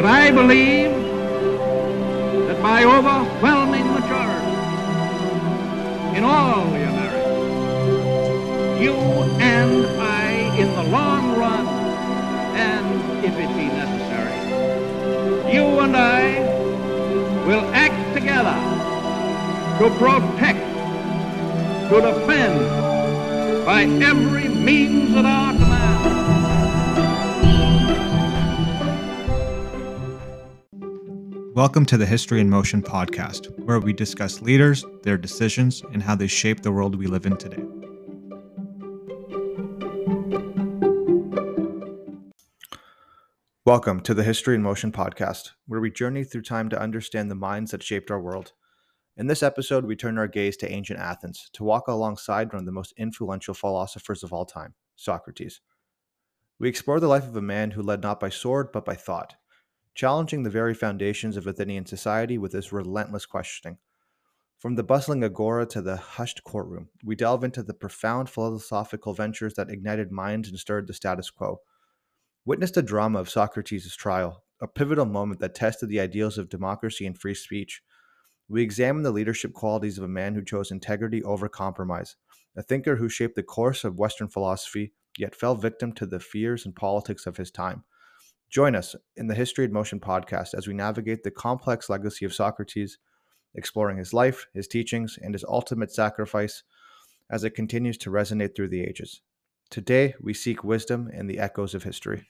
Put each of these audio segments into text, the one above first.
But I believe that by overwhelming majority in all the Americas, you and I, in the long run, and if it be necessary, you and I will act together to protect, to defend by every means at our Welcome to the History in Motion podcast, where we discuss leaders, their decisions, and how they shape the world we live in today. Welcome to the History in Motion podcast, where we journey through time to understand the minds that shaped our world. In this episode, we turn our gaze to ancient Athens to walk alongside one of the most influential philosophers of all time, Socrates. We explore the life of a man who led not by sword, but by thought challenging the very foundations of Athenian society with his relentless questioning. From the bustling agora to the hushed courtroom, we delve into the profound philosophical ventures that ignited minds and stirred the status quo. Witness the drama of Socrates' trial, a pivotal moment that tested the ideals of democracy and free speech. We examine the leadership qualities of a man who chose integrity over compromise, a thinker who shaped the course of Western philosophy, yet fell victim to the fears and politics of his time. Join us in the History in Motion podcast as we navigate the complex legacy of Socrates, exploring his life, his teachings, and his ultimate sacrifice as it continues to resonate through the ages. Today, we seek wisdom in the echoes of history.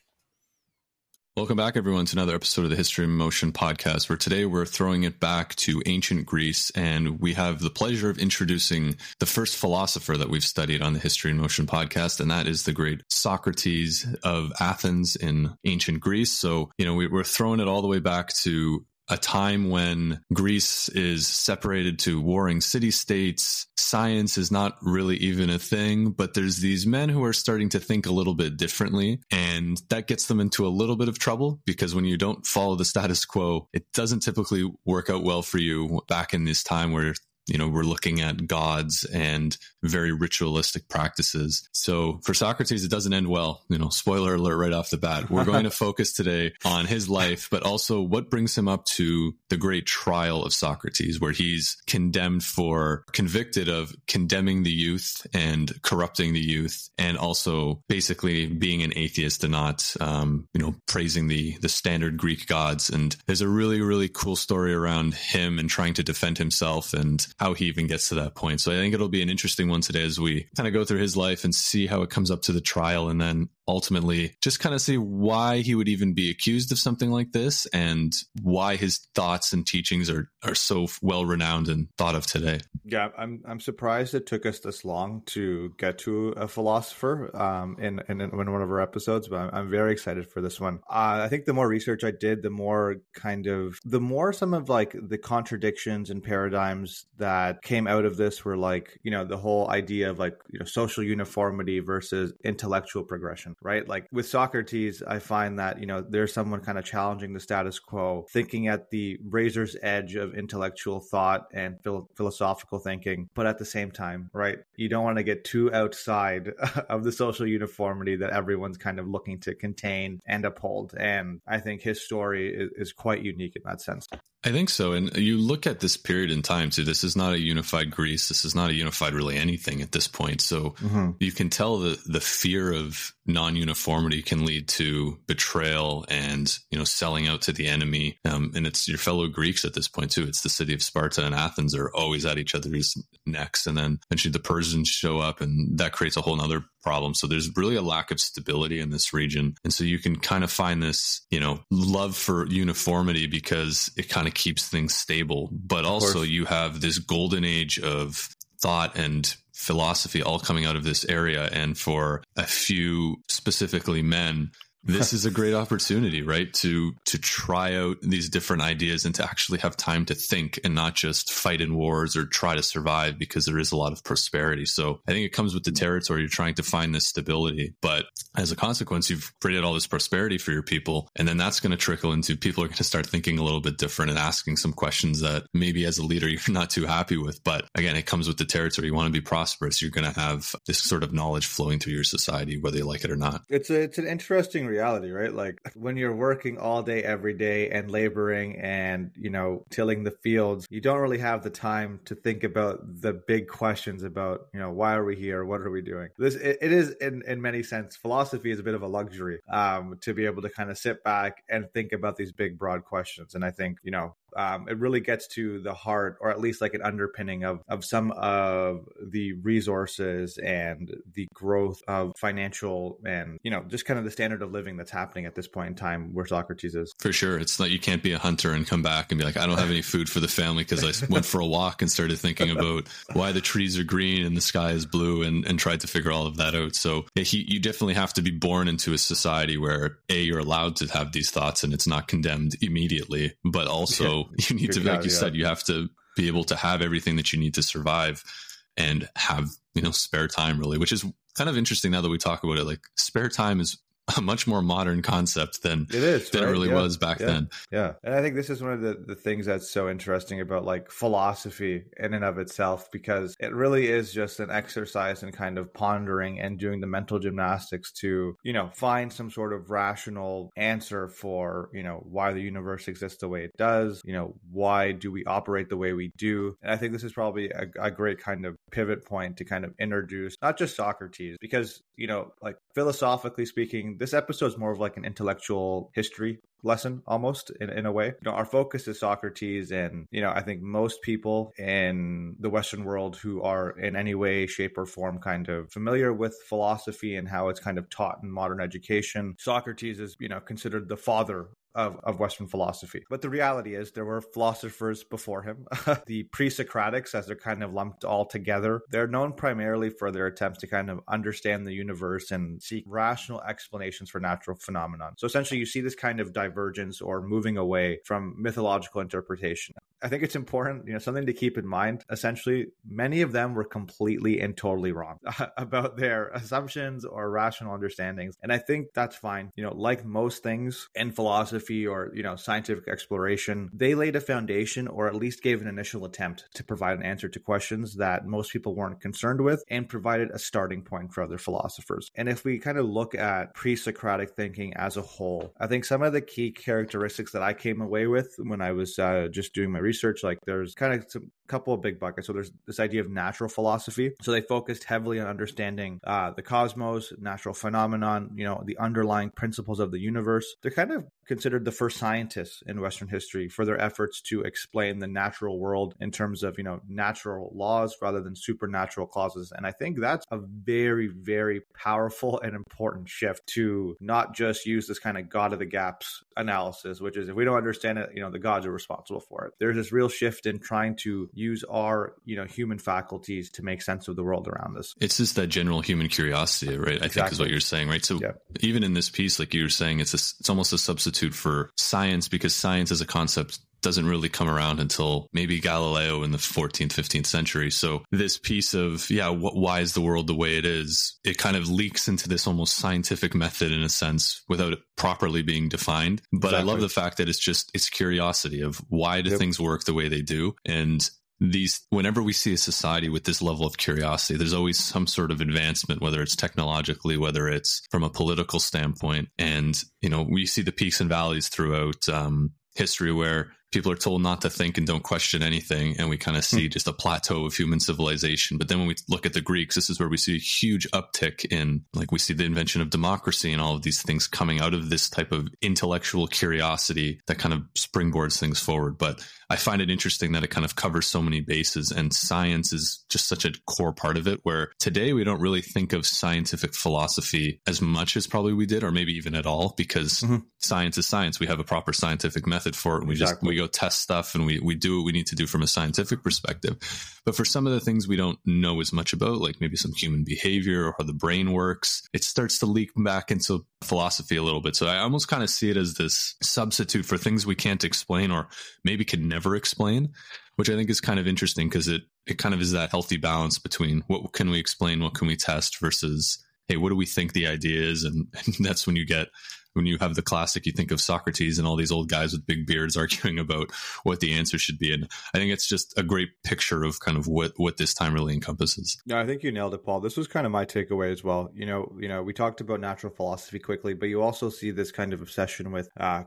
Welcome back, everyone, to another episode of the History in Motion podcast, where today we're throwing it back to ancient Greece, and we have the pleasure of introducing the first philosopher that we've studied on the History in Motion podcast, and that is the great Socrates of Athens in ancient Greece. So, you know, we, are throwing it all the way back to a time when Greece is separated to warring city states. Science is not really even a thing, but there's these men who are starting to think a little bit differently. And that gets them into a little bit of trouble because when you don't follow the status quo, it doesn't typically work out well for you back in this time where you know, we're looking at gods and very ritualistic practices. So for Socrates, it doesn't end well. You know, spoiler alert right off the bat. We're going to focus today on his life, but also what brings him up to the great trial of Socrates, where he's condemned for, convicted of condemning the youth and corrupting the youth, and also basically being an atheist and not, um, you know, praising the the standard Greek gods. And there's a really really cool story around him and trying to defend himself and how he even gets to that point. So I think it'll be an interesting one today as we kind of go through his life and see how it comes up to the trial and then ultimately just kind of see why he would even be accused of something like this and why his thoughts and teachings are are so well renowned and thought of today. Yeah, I'm I'm surprised it took us this long to get to a philosopher um, in, in, in one of our episodes, but I'm, very excited for this one. Uh, I think the more research I did, the more kind of the more some of like the contradictions and paradigms that came out of this were like you know the whole idea of like you know social uniformity versus intellectual progression right? Like with Socrates, I find that, you know, there's someone kind of challenging the status quo, thinking at the razor's edge of intellectual thought and phil- philosophical thinking. But at the same time, right, you don't want to get too outside of the social uniformity that everyone's kind of looking to contain and uphold. And I think his story is, is quite unique in that sense. I think so. And you look at this period in time too. This is not a unified Greece. This is not a unified really anything at this point. So mm-hmm. you can tell the the fear of non-uniformity can lead to betrayal and you know selling out to the enemy. Um, and it's your fellow Greeks at this point too. It's the city of Sparta and Athens are always at each other's necks. And then eventually the Persians show up, and that creates a whole other problem. So there's really a lack of stability in this region. And so you can kind of find this, you know, love for uniformity because it kind of keeps things stable. But also you have this golden age of thought and philosophy all coming out of this area. And for a few specifically men, this is a great opportunity right to to try out these different ideas and to actually have time to think and not just fight in wars or try to survive because there is a lot of prosperity. So i think it comes with the territory you're trying to find this stability. But as a consequence you've created all this prosperity for your people and then that's going to trickle into people are going to start thinking a little bit different and asking some questions that maybe as a leader you're not too happy with. But again it comes with the territory. You want to be prosperous. You're going to have this sort of knowledge flowing through your society whether you like it or not. It's a, it's an interesting reality, right? Like when you're working all day, every day and laboring and, you know, tilling the fields, you don't really have the time to think about the big questions about, you know, why are we here? What are we doing? This, it, it is in, in many sense, philosophy is a bit of a luxury um, to be able to kind of sit back and think about these big, broad questions. And I think, you know, um, it really gets to the heart or at least like an underpinning of, of some of the resources and the growth of financial and you know just kind of the standard of living that's happening at this point in time where socrates is. For sure. It's like you can't be a hunter and come back and be like i don't have any food for the family because i went for a walk and started thinking about why the trees are green and the sky is blue and, and tried to figure all of that out. So yeah, he, you definitely have to be born into a society where a you're allowed to have these thoughts and it's not condemned immediately but also you need to, like you yeah. said, you have to be able to have everything that you need to survive and have, you know, spare time really, which is kind of interesting now that we talk about it. Like spare time is a much more modern concept than it is than right? it really yeah. was back yeah. then. Yeah, and I think this is one of the, the things that's so interesting about like philosophy in and of itself because it really is just an exercise in kind of pondering and doing the mental gymnastics to you know find some sort of rational answer for you know why the universe exists the way it does. You know why do we operate the way we do? And I think this is probably a, a great kind of pivot point to kind of introduce not just Socrates because you know like philosophically speaking this episode is more of like an intellectual history lesson almost in, in a way. You know, our focus is Socrates and, you know, I think most people in the Western world who are in any way, shape, or form kind of familiar with philosophy and how it's kind of taught in modern education, Socrates is, you know, considered the father of, of Western philosophy. But the reality is there were philosophers before him. the pre-Socratics, as they're kind of lumped all together, they're known primarily for their attempts to kind of understand the universe and seek rational explanations for natural phenomenon. So essentially you see this kind of divergence or moving away from mythological interpretation. I think it's important, you know, something to keep in mind. Essentially, many of them were completely and totally wrong about their assumptions or rational understandings. And I think that's fine. You know, like most things in philosophy or, you know, scientific exploration, they laid a foundation or at least gave an initial attempt to provide an answer to questions that most people weren't concerned with and provided a starting point for other philosophers. And if we kind of look at pre Socratic thinking as a whole, I think some of the key characteristics that I came away with when I was uh, just doing my research, like there's kind of some couple of big buckets. So there's this idea of natural philosophy. So they focused heavily on understanding uh, the cosmos, natural phenomenon, you know, the underlying principles of the universe. They're kind of considered the first scientists in Western history for their efforts to explain the natural world in terms of, you know, natural laws rather than supernatural causes. And I think that's a very, very powerful and important shift to not just use this kind of God of the gaps analysis, which is if we don't understand it, you know, the gods are responsible for it. There's this real shift in trying to use our, you know, human faculties to make sense of the world around us. It's just that general human curiosity, right? I think is what you're saying, right? So Yeah. even in this piece, like you were saying, it's a, it's almost a substitute for science because science as a concept doesn't really come around until maybe Galileo in the 14th, 15th century. So this piece of, yeah, wh- why is the world the way it is? It kind of leaks into this almost scientific method in a sense without it properly being defined. But I love the fact that it's just, it's curiosity of why do Yep. things work the way they do? And these whenever we see a society with this level of curiosity there's always some sort of advancement whether it's technologically whether it's from a political standpoint. And you know we see the peaks and valleys throughout um, history where people are told not to think and don't question anything. And we kind of see just a plateau of human civilization. But then when we look at the greeks this is where we see a huge uptick in like we see the invention of democracy and all of these things coming out of this type of intellectual curiosity that kind of springboards things forward. But I find it interesting that it kind of covers so many bases and science is just such a core part of it where today we don't really think of scientific philosophy as much as probably we did or maybe even at all because Mhm. science is science. We have a proper scientific method for it and we just we go test stuff and we we do what we need to do from a scientific perspective. But for some of the things we don't know as much about like maybe some human behavior or how the brain works, it starts to leak back into philosophy a little bit. So I almost kind of see it as this substitute for things we can't explain or maybe could never explain, which I think is kind of interesting because it it kind of is that healthy balance between what can we explain, what can we test versus hey, what do we think the idea is? And, and that's when you get when you have the classic, you think of Socrates and all these old guys with big beards arguing about what the answer should be. And I think it's just a great picture of kind of what, what this time really encompasses. No, I think you nailed it, Paul. This was kind of my takeaway as well. You know, you know, we talked about natural philosophy quickly, but you also see this kind of obsession with uh,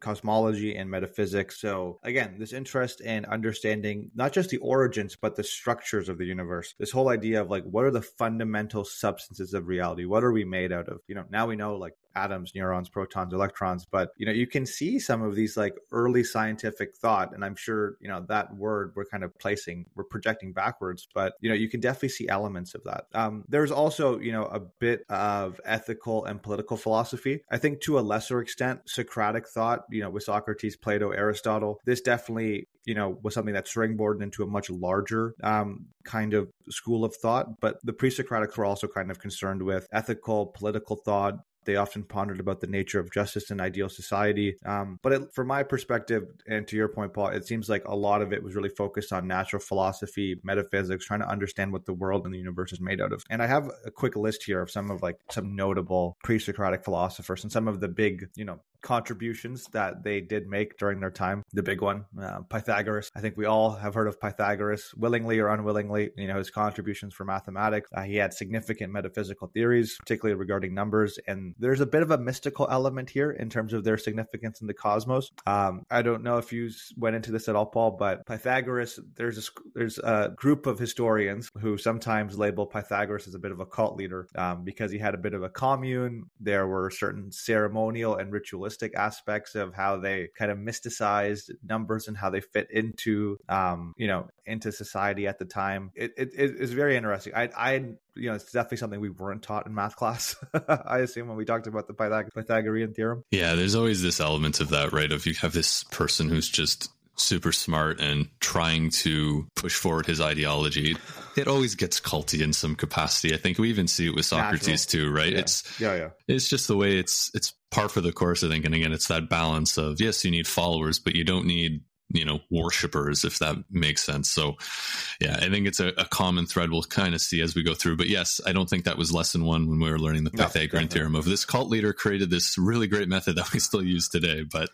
cosmology and metaphysics. So again, this interest in understanding not just the origins, but the structures of the universe. This whole idea of like, what are the fundamental substances of reality? What are we made out of? You know, now we know like atoms, neurons, protons, electrons. But you know, you can see some of these like early scientific thought, and I'm sure you know that word we're kind of placing, we're projecting backwards. But you know, you can definitely see elements of that. Um, there's also you know a bit of ethical and political philosophy. I think to a lesser extent, Socratic thought. You know, with Socrates, Plato, Aristotle, this definitely you know was something that springboarded into a much larger um, kind of school of thought but the pre-socratics were also kind of concerned with ethical political thought they often pondered about the nature of justice and ideal society. Um, but it, from my perspective, and to your point, Paul, it seems like a lot of it was really focused on natural philosophy, metaphysics, trying to understand what the world and the universe is made out of. And I have a quick list here of some of like some notable pre-Socratic philosophers and some of the big, you know, contributions that they did make during their time. The big one, uh, Pythagoras. I think we all have heard of Pythagoras, willingly or unwillingly. You know, his contributions for mathematics. Uh, he had significant metaphysical theories, particularly regarding numbers. And there's a bit of a mystical element here in terms of their significance in the cosmos. Um, I don't know if you went into this at all, Paul, but Pythagoras, there's a, there's a group of historians who sometimes label Pythagoras as a bit of a cult leader um, because he had a bit of a commune. There were certain ceremonial and ritualistic aspects of how they kind of mysticized numbers and how they fit into um, you know into society at the time. It, it, it is very interesting. I I you know it's definitely something we weren't taught in math class. I assume when we talked about the Pythag- Pythagorean theorem. Yeah, there's always this element of that, right? Of you have this person who's just super smart and trying to push forward his ideology, it always gets culty in some capacity. I think we even see it with Socrates Natural. too, right? Yeah. It's yeah, yeah. It's just the way it's it's par for the course, I think. And again, it's that balance of yes, you need followers, but you don't need you know worshippers if that makes sense. So yeah i think it's a, a, common thread we'll kind of see as we go through. But yes i don't think that was lesson one when we were learning the pythagorean no, theorem of this cult leader created this really great method that we still use today. But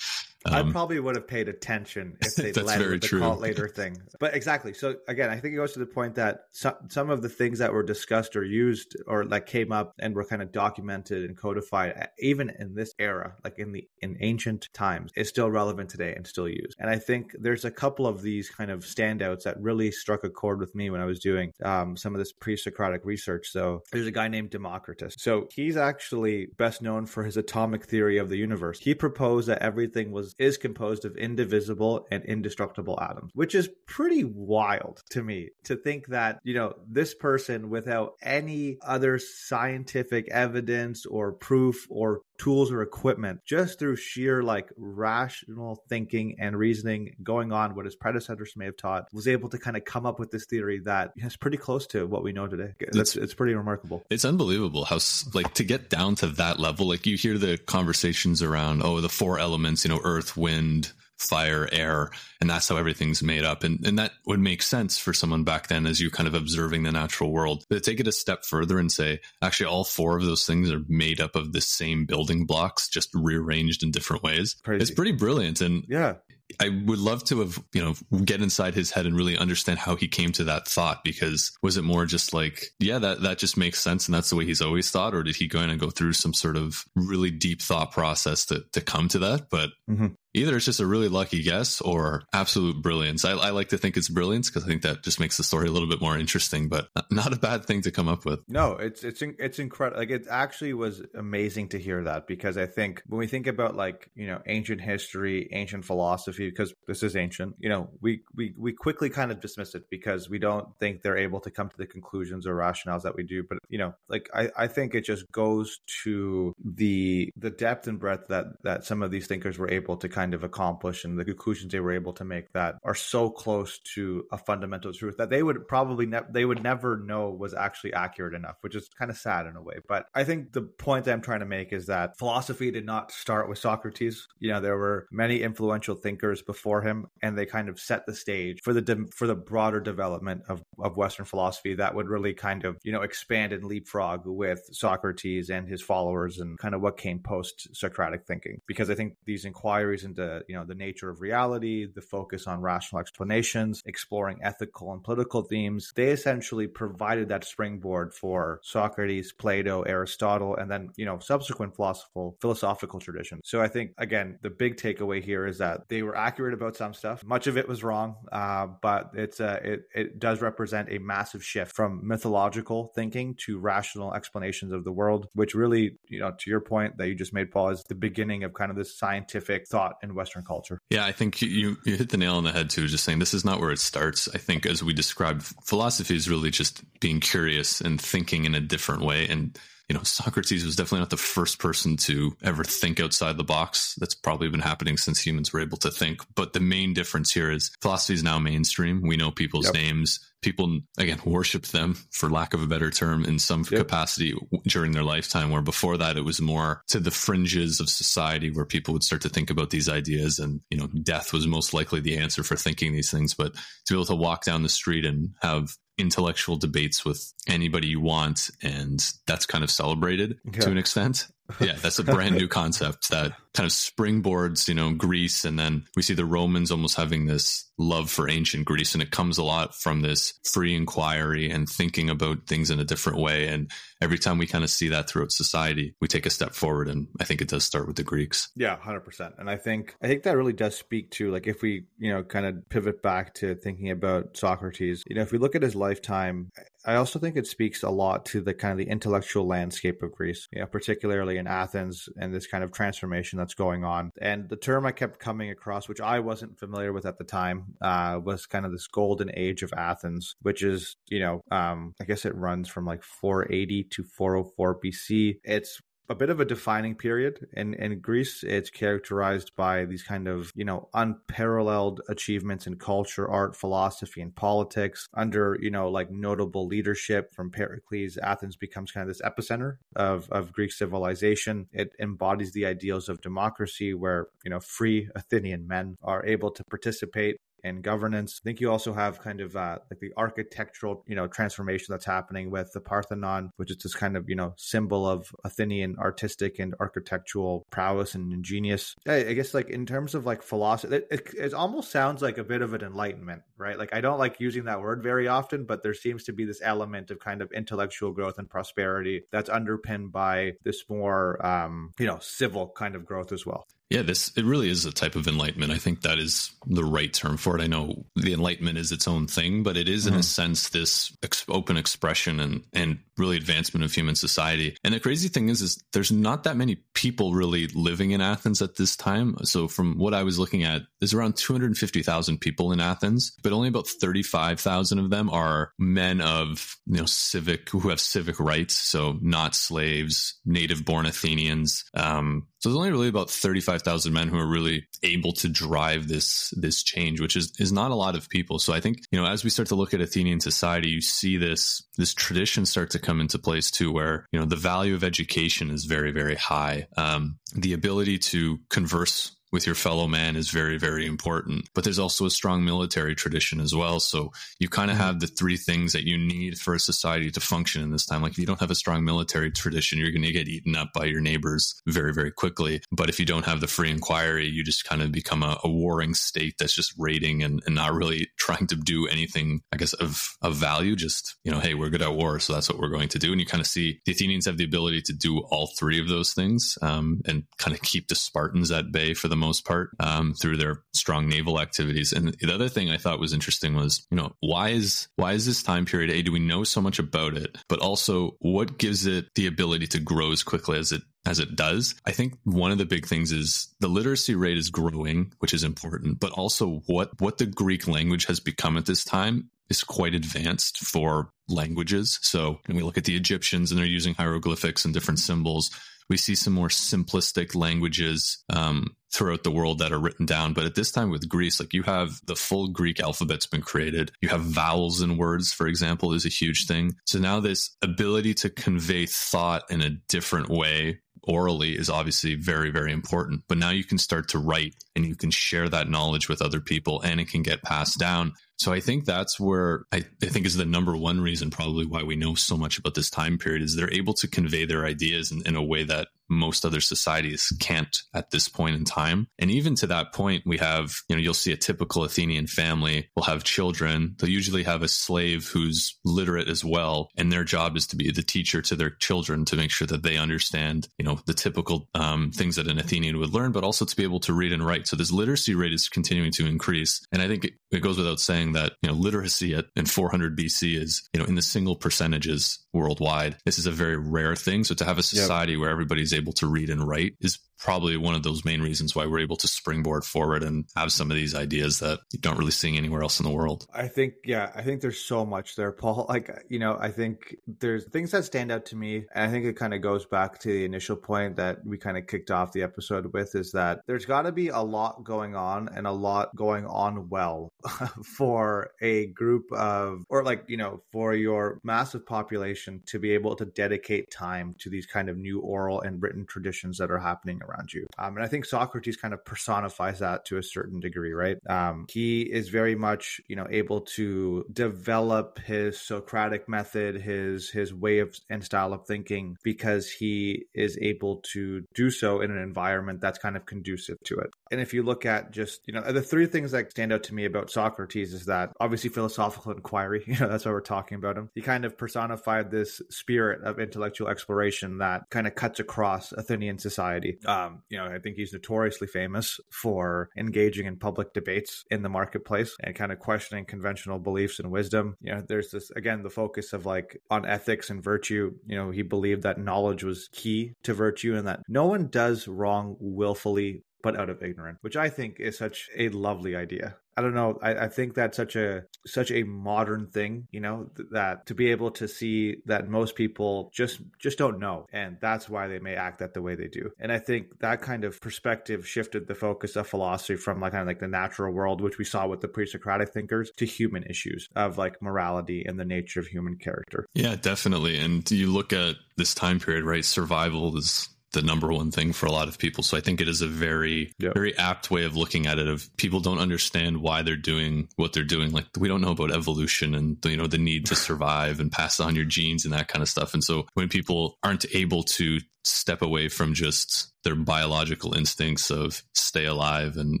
um, I probably would have paid attention if they led with the true. cult later thing. But exactly. So again, I think it goes to the point that some some of the things that were discussed or used or like came up and were kind of documented and codified, even in this era, like in the in ancient times, is still relevant today and still used. And I think there's a couple of these kind of standouts that really struck a chord with me when I was doing um, some of this pre-Socratic research. So there's a guy named Democritus. So he's actually best known for his atomic theory of the universe. He proposed that everything was is composed of indivisible and indestructible atoms, which is pretty wild to me to think that, you know, this person without any other scientific evidence or proof or tools or equipment just through sheer like rational thinking and reasoning going on what his predecessors may have taught was able to kind of come up with this theory that is pretty close to what we know today. It's, it's pretty remarkable. It's unbelievable how like to get down to that level like you hear the conversations around oh the four elements you know earth wind fire, air, and that's how everything's made up. And, and that would make sense for someone back then as you kind of observing the natural world. But take it a step further and say, actually, all four of those things are made up of the same building blocks, just rearranged in different ways. Crazy. It's pretty brilliant. And yeah, I would love to have, you know, get inside his head and really understand how he came to that thought because was it more just like, yeah, that, that just makes sense and that's the way he's always thought? Or did he go in and go through some sort of really deep thought process to, to come to that? But mm-hmm either it's just a really lucky guess or absolute brilliance. I, I like to think it's brilliance because I think that just makes the story a little bit more interesting, but not a bad thing to come up with. No, it's it's it's incredible. Like it actually was amazing to hear that because I think when we think about like you know ancient history, ancient philosophy, because this is ancient, you know, we we we quickly kind of dismiss it because we don't think they're able to come to the conclusions or rationales that we do. But you know, like I I think it just goes to the the depth and breadth that that some of these thinkers were able to kind of accomplish and the conclusions they were able to make that are so close to a fundamental truth that they would probably ne- they would never know was actually accurate enough, which is kind of sad in a way. But I think the point that I'm trying to make is that philosophy did not start with Socrates. You know, there were many influential thinkers before him, and they kind of set the stage for the de- for the broader development of of Western philosophy that would really kind of you know expand and leapfrog with Socrates and his followers and kind of what came post Socratic thinking. Because I think these inquiries into you know the nature of reality, the focus on rational explanations, exploring ethical and political themes, they essentially provided that springboard for Socrates, Plato, Aristotle, and then you know subsequent philosophical philosophical traditions. So I think again the big takeaway here is that they were accurate about some stuff. Much of it was wrong, uh, but it's uh, it it does represent a massive shift from mythological thinking to rational explanations of the world, which really you know to your point that you just made, Paul, is the beginning of kind of this scientific thought in Western culture. Yeah, I think you you hit the nail on the head too. Just saying this is not where it starts. I think as we described, philosophy is really just being curious and thinking in a different way and you know, Socrates was definitely not the first person to ever think outside the box. That's probably been happening since humans were able to think. But the main difference here is philosophy is now mainstream. We know people's yep. names. People, again, worship them, for lack of a better term, in some yep. capacity during their lifetime, where before that it was more to the fringes of society where people would start to think about these ideas. And, you know, death was most likely the answer for thinking these things. But to be able to walk down the street and have intellectual debates with anybody you want and that's kind of celebrated okay. to an extent yeah that's a brand new concept that kind of springboards you know greece and then we see the romans almost having this love for ancient Greece. And it comes a lot from this free inquiry and thinking about things in a different way. And every time we kind of see that throughout society, we take a step forward. And I think it does start with the Greeks. Yeah, 100%. And I think, I think that really does speak to like, if we, you know, kind of pivot back to thinking about Socrates, you know, if we look at his lifetime, I also think it speaks a lot to the kind of the intellectual landscape of Greece, particularly in Athens and this kind of transformation that's going on. And the term I kept coming across, which I wasn't familiar with at the time, uh, was kind of this golden age of Athens, which is, you know, um, I guess it runs from like 480 to 404 BC. It's a bit of a defining period in, in Greece. It's characterized by these kind of, you know, unparalleled achievements in culture, art, philosophy, and politics. Under, you know, like notable leadership from Pericles, Athens becomes kind of this epicenter of, of Greek civilization. It embodies the ideals of democracy where, you know, free Athenian men are able to participate and governance. I think you also have kind of uh, like the architectural, you know, transformation that's happening with the Parthenon, which is this kind of, you know, symbol of Athenian artistic and architectural prowess and ingenious. I, guess like in terms of like philosophy, it, it, it almost sounds like a bit of an enlightenment, right? Like I don't like using that word very often, but there seems to be this element of kind of intellectual growth and prosperity that's underpinned by this more, um, you know, civil kind of growth as well. Yeah, this it really is a type of enlightenment. I think that is the right term for it. I know the enlightenment is its own thing, but it is mm-hmm. in a mm-hmm. sense this ex- open expression and and really advancement of human society. And the crazy thing is, is there's not that many people really living in Athens at this time. So from what I was looking at, there's around 250,000 people in Athens, but only about 35,000 of them are men of you know civic who have civic rights, so not slaves, native born Athenians. Um, so there's only really about 35,000 men who are really able to drive this this change, which is is not a lot of people. So I think, you know, as we start to look at Athenian society, you see this this tradition start to come into place too where, you know, the value of education is very very high. Um, the ability to converse with your fellow man is very, very important. But there's also a strong military tradition as well. So you kind of have the three things that you need for a society to function in this time. Like if you don't have a strong military tradition, you're going to get eaten up by your neighbors very, very quickly. But if you don't have the free inquiry, you just kind of become a, a warring state that's just raiding and, and, not really trying to do anything, I guess, of, of value. Just, you know, hey, we're good at war. So that's what we're going to do. And you kind of see the Athenians have the ability to do all three of those things um, and kind of keep the Spartans at bay for the most part um, through their strong naval activities. And the other thing I thought was interesting was, you know, why is why is this time period? A, do we know so much about it? But also, what gives it the ability to grow as quickly as it as it does. I think one of the big things is the literacy rate is growing, which is important, but also what what the Greek language has become at this time is quite advanced for languages. So when we look at the Egyptians and they're using hieroglyphics and different symbols, We see some more simplistic languages um, throughout the world that are written down. But at this time with Greece, like you have the full Greek alphabet's been created. You have vowels in words, for example, is a huge thing. So now this ability to convey thought in a different way orally is obviously very, very important. But now you can start to write and you can share that knowledge with other people and it can get passed down. So I think that's where I, I, think is the number one reason probably why we know so much about this time period is they're able to convey their ideas in, in a way that most other societies can't at this point in time. And even to that point, we have, you know, you'll see a typical Athenian family will have children. They'll usually have a slave who's literate as well. And their job is to be the teacher to their children to make sure that they understand, you know, the typical um, things that an Athenian would learn, but also to be able to read and write. So this literacy rate is continuing to increase. And I think it, it goes without saying that, you know, literacy at, in 400 BC is, you know, in the single percentages worldwide. This is a very rare thing. So to have a society yep. where everybody's able to read and write is probably one of those main reasons why we're able to springboard forward and have some of these ideas that you don't really see anywhere else in the world. I think, yeah, I think there's so much there, Paul. Like, you know, I think there's things that stand out to me. And I think it kind of goes back to the initial point that we kind of kicked off the episode with is that there's got to be a lot going on and a lot going on well for a group of, or like, you know, for your massive population to be able to dedicate time to these kind of new oral and written traditions that are happening around you. Um, and I think Socrates kind of personifies that to a certain degree, right? Um, he is very much, you know, able to develop his Socratic method, his his way of and style of thinking, because he is able to do so in an environment that's kind of conducive to it. And if you look at just, you know, the three things that stand out to me about Socrates is that obviously philosophical inquiry, you know, that's why we're talking about him. He kind of personified this spirit of intellectual exploration that kind of cuts across Athenian society. Um, you know, I think he's notoriously famous for engaging in public debates in the marketplace and kind of questioning conventional beliefs and wisdom. You know, there's this again the focus of like on ethics and virtue. You know, he believed that knowledge was key to virtue and that no one does wrong willfully but out of ignorance, which I think is such a lovely idea. I don't know. I, I, think that's such a such a modern thing, you know, th- that to be able to see that most people just just don't know, and that's why they may act that the way they do. And I think that kind of perspective shifted the focus of philosophy from like kind of like the natural world, which we saw with the pre-Socratic thinkers, to human issues of like morality and the nature of human character. Yeah, definitely. And you look at this time period, right? Survival is the number one thing for a lot of people. So I think it is a very, yep. very apt way of looking at it. Of people don't understand why they're doing what they're doing. Like we don't know about evolution and you know the need to survive and pass on your genes and that kind of stuff. And so when people aren't able to step away from just their biological instincts of stay alive and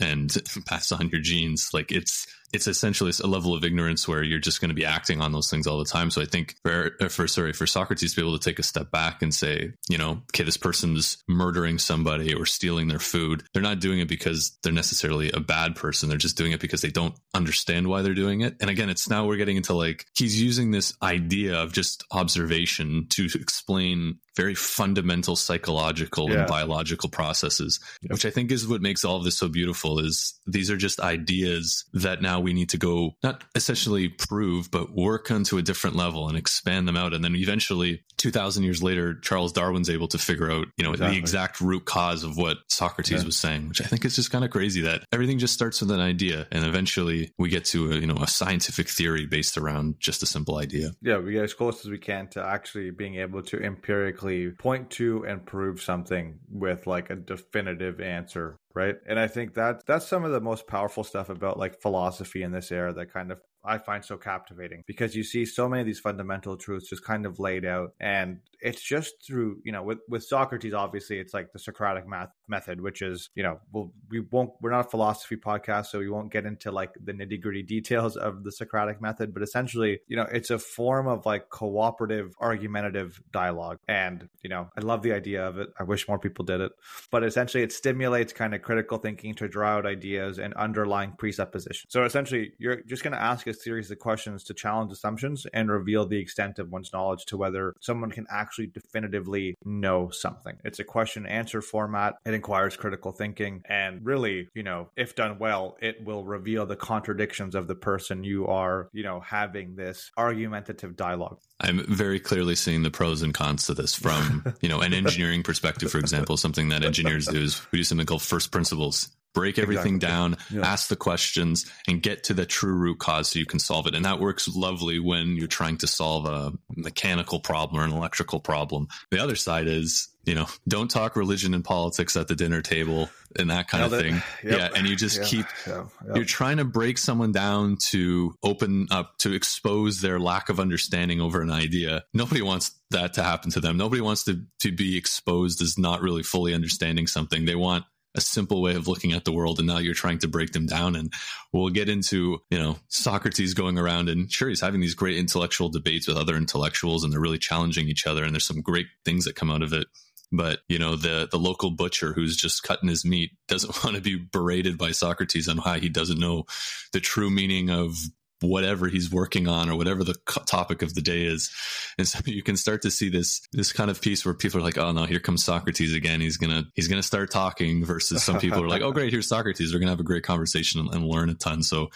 and pass on your genes. Like it's it's essentially a level of ignorance where you're just going to be acting on those things all the time. So i think for for sorry for socrates to be able to take a step back and say you know okay this person's murdering somebody or stealing their food they're not doing it because they're necessarily a bad person. They're just doing it because they don't understand why they're doing it. And again it's now we're getting into like he's using this idea of just observation to explain very fundamental psychological yeah. and biological processes, yep. which I think is what makes all of this so beautiful is these are just ideas that now we need to go not essentially prove, but work onto a different level and expand them out. And then eventually 2000 years later, Charles Darwin's able to figure out, you know, exactly. the exact root cause of what Socrates yeah. was saying, which I think is just kind of crazy that everything just starts with an idea and eventually we get to a, you know, a scientific theory based around just a simple idea. Yeah. We get as close as we can to actually being able to empirically point to and prove something with like a definitive answer right and i think that that's some of the most powerful stuff about like philosophy in this era that kind of I find so captivating because you see so many of these fundamental truths just kind of laid out. And it's just through, you know, with, with Socrates, obviously, it's like the Socratic math method, which is, you know, we'll, we won't, we're not a philosophy podcast, so we won't get into like the nitty gritty details of the Socratic method. But essentially, you know, it's a form of like cooperative, argumentative dialogue. And, you know, I love the idea of it. I wish more people did it. But essentially, it stimulates kind of critical thinking to draw out ideas and underlying presuppositions. So essentially, you're just going to ask a series of questions to challenge assumptions and reveal the extent of one's knowledge to whether someone can actually definitively know something. It's a question answer format. It inquires critical thinking. And really, you know, if done well, it will reveal the contradictions of the person you are, you know, having this argumentative dialogue. I'm very clearly seeing the pros and cons to this from, you know, an engineering perspective, for example, something that engineers do is we do something called first principles. Break everything exactly. down, yeah. ask the questions, and get to the true root cause so you can solve it. And that works lovely when you're trying to solve a mechanical problem or an electrical problem. The other side is you know, don't talk religion and politics at the dinner table and that kind of thing. Yep. Yeah. And you just keep. Yep. you're trying to break someone down to open up, to expose their lack of understanding over an idea. Nobody wants that to happen to them. Nobody wants to, to be exposed as not really fully understanding something. They want a simple way of looking at the world and now you're trying to break them down and we'll get into you know socrates going around and sure he's having these great intellectual debates with other intellectuals and they're really challenging each other and there's some great things that come out of it but you know the the local butcher who's just cutting his meat doesn't want to be berated by Socrates on why he doesn't know the true meaning of whatever he's working on or whatever the topic of the day is. And so you can start to see this this kind of piece where people are like oh no here comes socrates again. He's gonna he's gonna start talking versus some people are like oh great here's socrates. We're gonna have a great conversation and, and learn a ton. So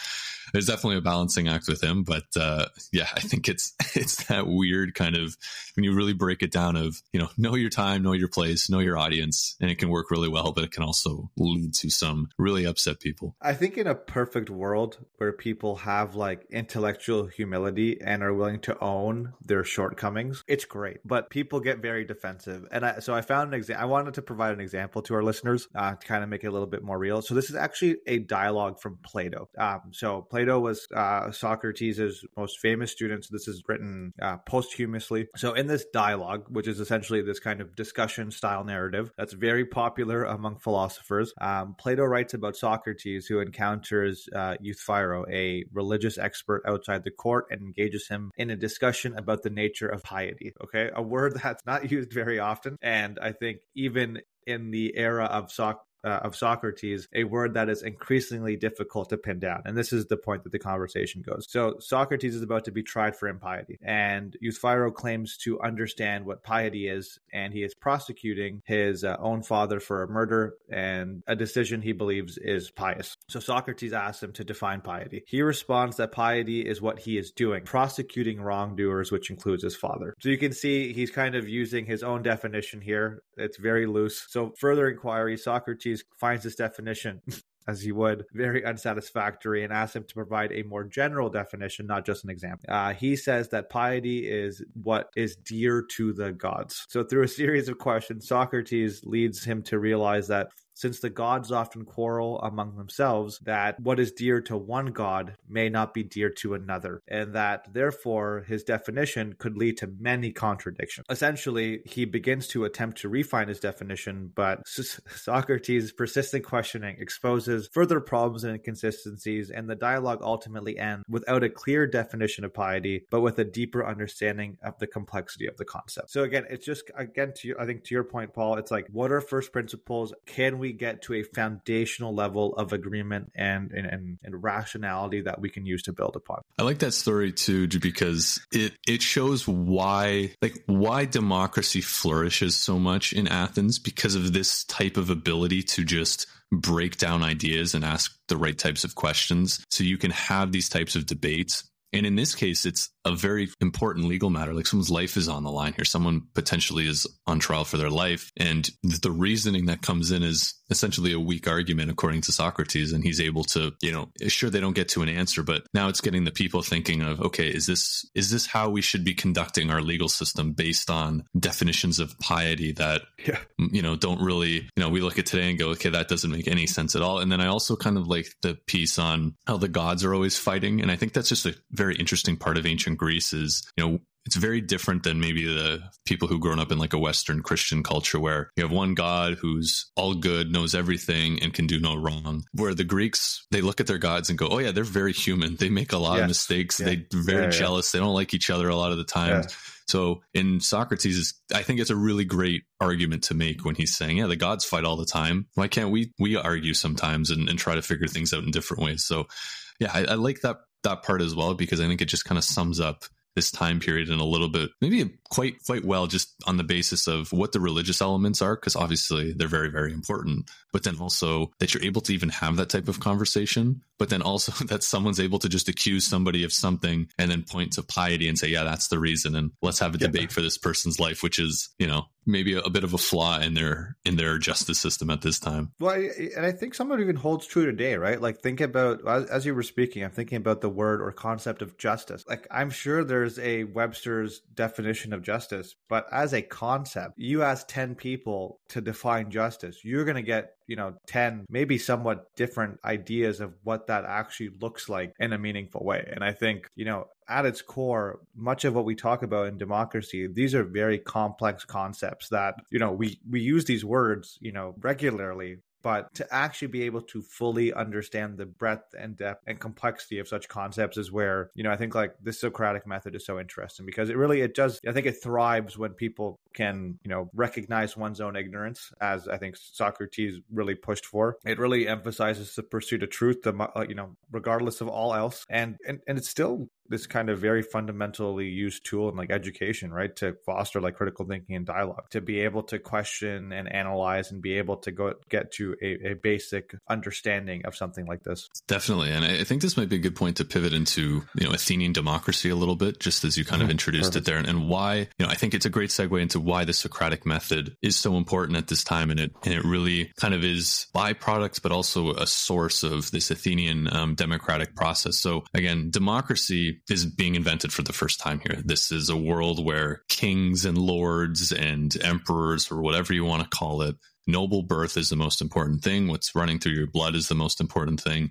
there's definitely a balancing act with him. But uh, yeah, I think it's it's that weird kind of when you really break it down of you know know your time, know your place, know your audience, and it can work really well. But it can also lead to some really upset people. I think in a perfect world where people have like intellectual humility and are willing to own their shortcomings, it's great. But people get very defensive, and I, so I found an example. I wanted to provide an example to our listeners uh, to kind of make it a little bit more real. So this is actually a dialogue from Plato. Um, so Plato Plato was uh, Socrates' most famous student. So this is written uh, posthumously. So in this dialogue, which is essentially this kind of discussion style narrative that's very popular among philosophers, um, Plato writes about Socrates who encounters uh, Euthyphro, a religious expert outside the court, and engages him in a discussion about the nature of piety. Okay, a word that's not used very often, and I think even in the era of Soc- uh, of Socrates, a word that is increasingly difficult to pin down. And this is the point that the conversation goes. So Socrates is about to be tried for impiety, and Euthyphro claims to understand what piety is, and he is prosecuting his uh, own father for a murder and a decision he believes is pious. So Socrates asks him to define piety. He responds that piety is what he is doing, prosecuting wrongdoers, which includes his father. So you can see he's kind of using his own definition here. It's very loose. So further inquiry, Socrates finds this definition as he would, very unsatisfactory and asks him to provide a more general definition, not just an example. Uh, he says that piety is what is dear to the gods. So, through a series of questions, Socrates leads him to realize that since the gods often quarrel among themselves, that what is dear to one god may not be dear to another, and that therefore his definition could lead to many contradictions. Essentially, he begins to attempt to refine his definition, but Socrates' persistent questioning exposes further problems and inconsistencies, and the dialogue ultimately ends without a clear definition of piety, but with a deeper understanding of the complexity of the concept. So again, it's just again to I think to your point, Paul, it's like what are first principles? Can we get to a foundational level of agreement and, and, and rationality that we can use to build upon. I like that story too, because it, it shows why, like why democracy flourishes so much in Athens because of this type of ability to just break down ideas and ask the right types of questions. So you can have these types of debates and in this case, it's a very important legal matter. Like someone's life is on the line here. Someone potentially is on trial for their life. And the reasoning that comes in is essentially a weak argument, according to Socrates. And he's able to, you know, sure, they don't get to an answer, but now it's getting the people thinking of, okay, is this, is this how we should be conducting our legal system based on definitions of piety that, yeah. you know, don't really, you know, we look at today and go, okay, that doesn't make any sense at all. And then I also kind of like the piece on how the gods are always fighting. And I think that's just a very interesting part of ancient Greece is, you know, it's very different than maybe the people who've grown up in like a Western Christian culture where you have one God who's all good, knows everything, and can do no wrong. Where the Greeks, they look at their gods and go, oh, yeah, they're very human. They make a lot yes. of mistakes. Yeah. They're very yeah, jealous. Yeah. They don't like each other a lot of the time. So in Socrates, I think it's a really great argument to make when he's saying, yeah, the gods fight all the time. Why can't we, we argue sometimes and, and try to figure things out in different ways? So yeah, I, I like that that part as well because I think it just kind of sums up this time period in a little bit, maybe quite quite well, just on the basis of what the religious elements are, because obviously they're very very important. But then also that you're able to even have that type of conversation. But then also that someone's able to just accuse somebody of something and then point to piety and say, yeah, that's the reason, and let's have a yeah. debate for this person's life, which is you know maybe a, a, bit of a flaw in their in their justice system at this time. Well, and I think some of it even holds true today, right? Like think about as you were speaking, I'm thinking about the word or concept of justice. Like I'm sure there's a Webster's definition of justice, but as a concept, you ask 10 people to define justice, you're going to get you know 10 maybe somewhat different ideas of what that actually looks like in a meaningful way and i think you know at its core much of what we talk about in democracy these are very complex concepts that you know we we use these words you know regularly but to actually be able to fully understand the breadth and depth and complexity of such concepts is where you know i think like the socratic method is so interesting because it really it does i think it thrives when people can you know recognize one's own ignorance as i think socrates really pushed for. It really emphasizes the pursuit of truth the uh, you know regardless of all else and and, and it's still this kind of very fundamentally used tool in like education, right? To foster like critical thinking and dialogue, to be able to question and analyze and be able to go get to a, a basic understanding of something like this. Definitely. And I think this might be a good point to pivot into, you know, Athenian democracy a little bit, just as you kind of mm-hmm. introduced Perfect. it there and, and why, you know, I think it's a great segue into why the Socratic method is so important at this time. And it, and it really kind of is byproduct, but also a source of this Athenian um, democratic process. So again, democracy is being invented for the first time here. This is a world where kings and lords and emperors, or whatever you want to call it, noble birth is the most important thing. What's running through your blood is the most important thing.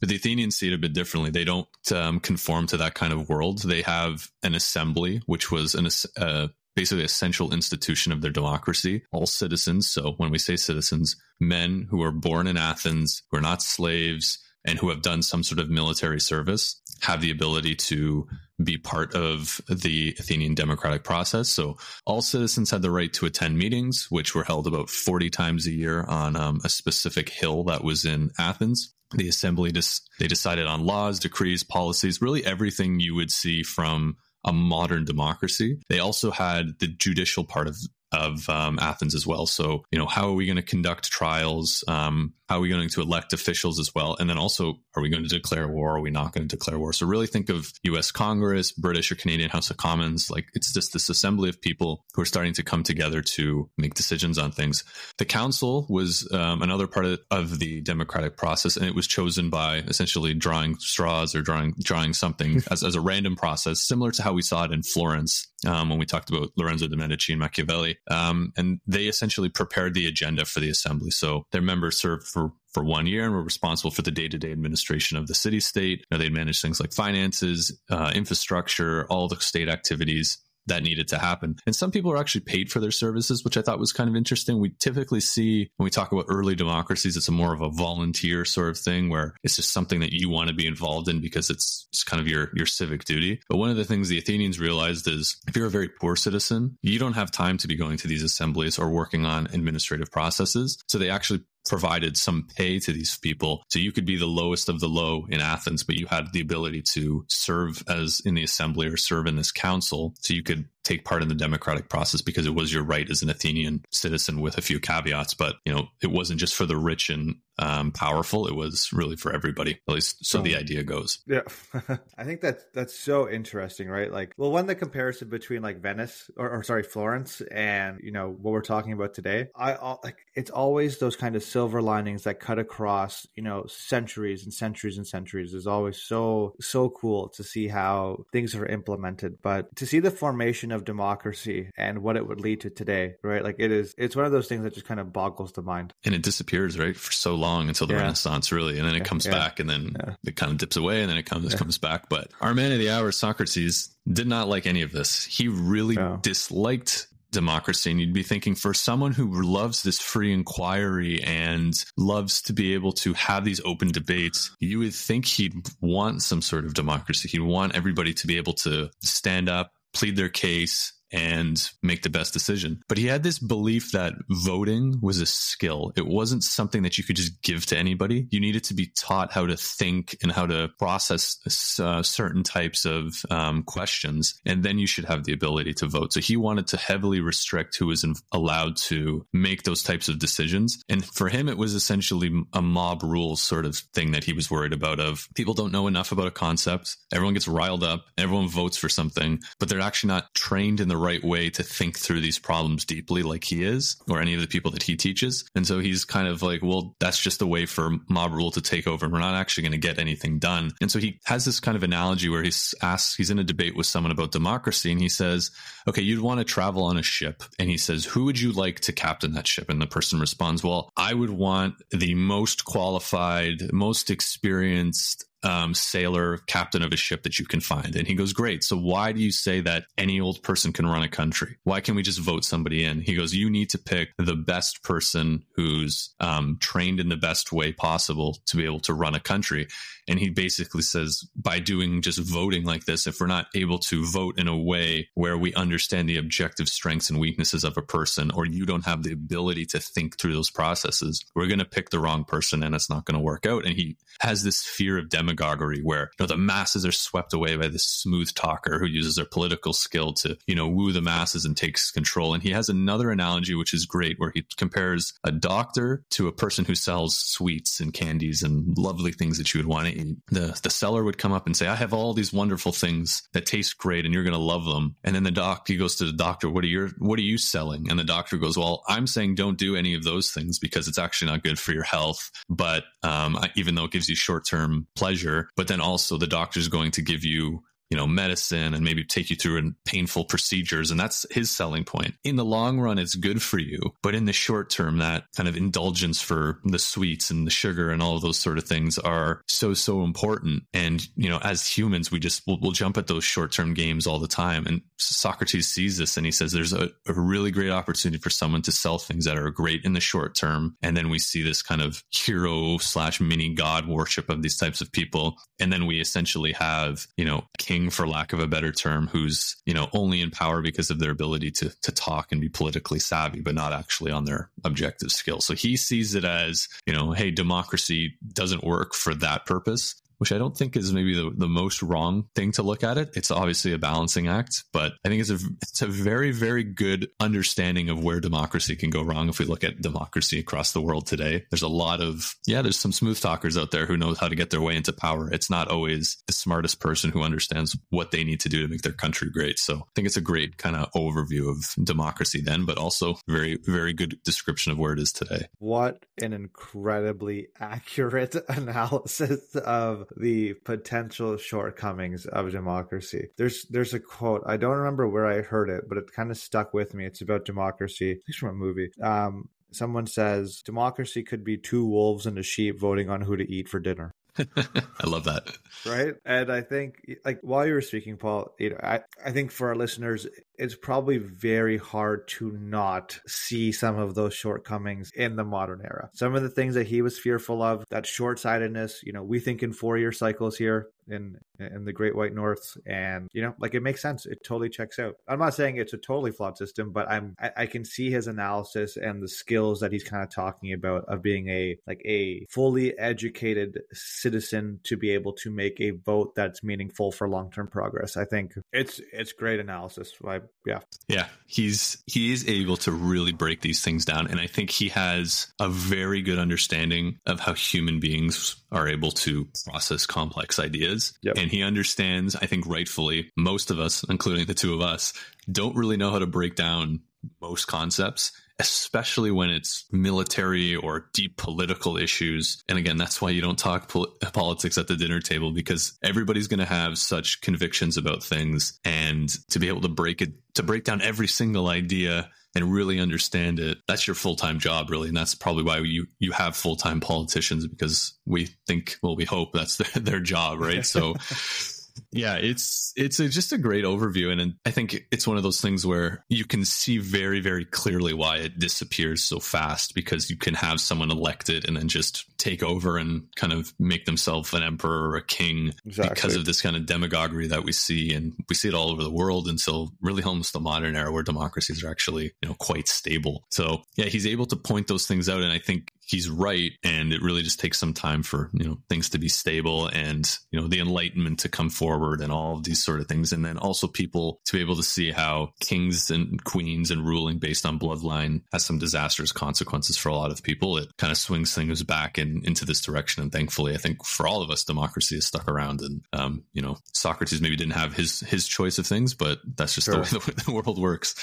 But the Athenians see it a bit differently. They don't um, conform to that kind of world. They have an assembly, which was an uh, basically a central institution of their democracy. All citizens. So when we say citizens, men who are born in Athens, who are not slaves, and who have done some sort of military service have the ability to be part of the Athenian democratic process. So all citizens had the right to attend meetings, which were held about 40 times a year on um, a specific hill that was in Athens. The assembly just they decided on laws, decrees, policies, really everything you would see from a modern democracy. They also had the judicial part of of um, Athens as well. So, you know, how are we going to conduct trials? Um, how are we going to elect officials as well? And then also, are we going to declare war? Are we not going to declare war? So, really think of US Congress, British or Canadian House of Commons. Like it's just this assembly of people who are starting to come together to make decisions on things. The council was um, another part of, of, the democratic process, and it was chosen by essentially drawing straws or drawing drawing something as, as a random process, similar to how we saw it in Florence um, when we talked about Lorenzo de Medici and Machiavelli. Um, and they essentially prepared the agenda for the assembly. So their members served for for one year and were responsible for the day-to-day administration of the city state. You know, they'd manage things like finances, uh, infrastructure, all the state activities that needed to happen. And some people are actually paid for their services, which I thought was kind of interesting. We typically see when we talk about early democracies, it's a more of a volunteer sort of thing where it's just something that you want to be involved in because it's, kind of your, your civic duty. But one of the things the Athenians realized is if you're a very poor citizen, you don't have time to be going to these assemblies or working on administrative processes. So they actually provided some pay to these people. So you could be the lowest of the low in Athens, but you had the ability to serve as in the assembly or serve in this council. So you could take part in the democratic process because it was your right as an Athenian citizen with a few caveats. But, you know, it wasn't just for the rich and um, powerful. It was really for everybody, at least so the idea goes. Yeah. I think that's, that's so interesting, right? Like, well, one, the comparison between like Venice or, or sorry, Florence and, you know, what we're talking about today, I like, it's always those kind of silver linings that cut across, you know, centuries and centuries and centuries is always so, so cool to see how things are implemented. But to see the formation of democracy and what it would lead to today, right? Like it is, it's one of those things that just kind of boggles the mind. And it disappears, right, for so long until the yeah. Renaissance, really, and then it comes yeah. back, and then it kind of dips away, and then it comes comes back. But our man of the hour, Socrates, did not like any of this. He really disliked democracy. And you'd be thinking for someone who loves this free inquiry and loves to be able to have these open debates, you would think he'd want some sort of democracy. He'd want everybody to be able to stand up plead their case and make the best decision. But he had this belief that voting was a skill. It wasn't something that you could just give to anybody. You needed to be taught how to think and how to process uh, certain types of um, questions, and then you should have the ability to vote. So he wanted to heavily restrict who was in- allowed to make those types of decisions. And for him, it was essentially a mob rules sort of thing that he was worried about. Of people don't know enough about a concept, everyone gets riled up, everyone votes for something, but they're actually not trained in the right way to think through these problems deeply, like he is, or any of the people that he teaches. And so he's kind of like, well, that's just a way for mob rule to take over. We're not actually going to get anything done. And so he has this kind of analogy where he's asked, he's in a debate with someone about democracy, and he says, okay, you'd want to travel on a ship. And he says, who would you like to captain that ship? And the person responds, well, I would want the most qualified, most experienced um, sailor, captain of a ship that you can find. And he goes, Great. So why do you say that any old person can run a country? Why can't we just vote somebody in? He goes, You need to pick the best person who's um, trained in the best way possible to be able to run a country. And he basically says, by doing just voting like this, if we're not able to vote in a way where we understand the objective strengths and weaknesses of a person, or you don't have the ability to think through those processes, we're going to pick the wrong person and it's not going to work out. And he has this fear of demagoguery where you know, the masses are swept away by this smooth talker who uses their political skill to, you know, woo the masses and takes control. And he has another analogy, which is great, where he compares a doctor to a person who sells sweets and candies and lovely things that you would want to the the seller would come up and say, "I have all these wonderful things that taste great, and you're going to love them." And then the doc he goes to the doctor, "What are your What are you selling?" And the doctor goes, "Well, I'm saying don't do any of those things because it's actually not good for your health. But um, even though it gives you short term pleasure, but then also the doctor's going to give you you know, medicine and maybe take you through painful procedures. And that's his selling point. In the long run, it's good for you. But in the short term, that kind of indulgence for the sweets and the sugar and all of those sort of things are so, so important. And, you know, as humans, we just, we'll, we'll jump at those short term games all the time. And Socrates sees this and he says there's a, a really great opportunity for someone to sell things that are great in the short term. And then we see this kind of hero slash mini god worship of these types of people. And then we essentially have, you know, king king, for lack of a better term, who's, you know, only in power because of their ability to, to talk and be politically savvy, but not actually on their objective skills. So he sees it as, you know, hey, democracy doesn't work for that purpose which I don't think is maybe the, the most wrong thing to look at it. It's obviously a balancing act, but I think it's a it's a very very good understanding of where democracy can go wrong if we look at democracy across the world today. There's a lot of yeah, there's some smooth talkers out there who knows how to get their way into power. It's not always the smartest person who understands what they need to do to make their country great. So I think it's a great kind of overview of democracy then, but also very very good description of where it is today. What an incredibly accurate analysis of the potential shortcomings of democracy. There's there's a quote I don't remember where I heard it, but it kind of stuck with me. It's about democracy. It's from a movie. Um, someone says democracy could be two wolves and a sheep voting on who to eat for dinner. I love that. Right. And I think like while you were speaking, Paul, you know, I, I think for our listeners, it's probably very hard to not see some of those shortcomings in the modern era. Some of the things that he was fearful of, that short sightedness, you know, we think in four year cycles here in in the Great White North, and you know, like it makes sense. It totally checks out. I'm not saying it's a totally flawed system, but I'm I, I can see his analysis and the skills that he's kind of talking about of being a like a fully educated citizen to be able to make a vote that's meaningful for long term progress. I think it's it's great analysis. I yeah. Yeah. He's he is able to really break these things down. And I think he has a very good understanding of how human beings are able to process complex ideas. Yep. And he understands, I think rightfully, most of us, including the two of us, don't really know how to break down most concepts especially when it's military or deep political issues. And again, that's why you don't talk pol- politics at the dinner table because everybody's going to have such convictions about things. And to be able to break it, to break down every single idea and really understand it that's your full-time job really. And that's probably why you you have full-time politicians because we think well we hope that's their, their job right? So Yeah, it's it's a, just a great overview, and I think it's one of those things where you can see very very clearly why it disappears so fast because you can have someone elected and then just take over and kind of make themselves an emperor or a king exactly. because of this kind of demagoguery that we see, and we see it all over the world until really almost the modern era where democracies are actually you know quite stable. So yeah, he's able to point those things out, and I think he's right, and it really just takes some time for you know things to be stable and you know the enlightenment to come forward and all of these sort of things, and then also people to be able to see how kings and queens and ruling based on bloodline has some disastrous consequences for a lot of people. It kind of swings things back in, into this direction, and thankfully, I think for all of us, democracy has stuck around. And um, you know, Socrates maybe didn't have his his choice of things, but that's just sure. the way the, the, world works.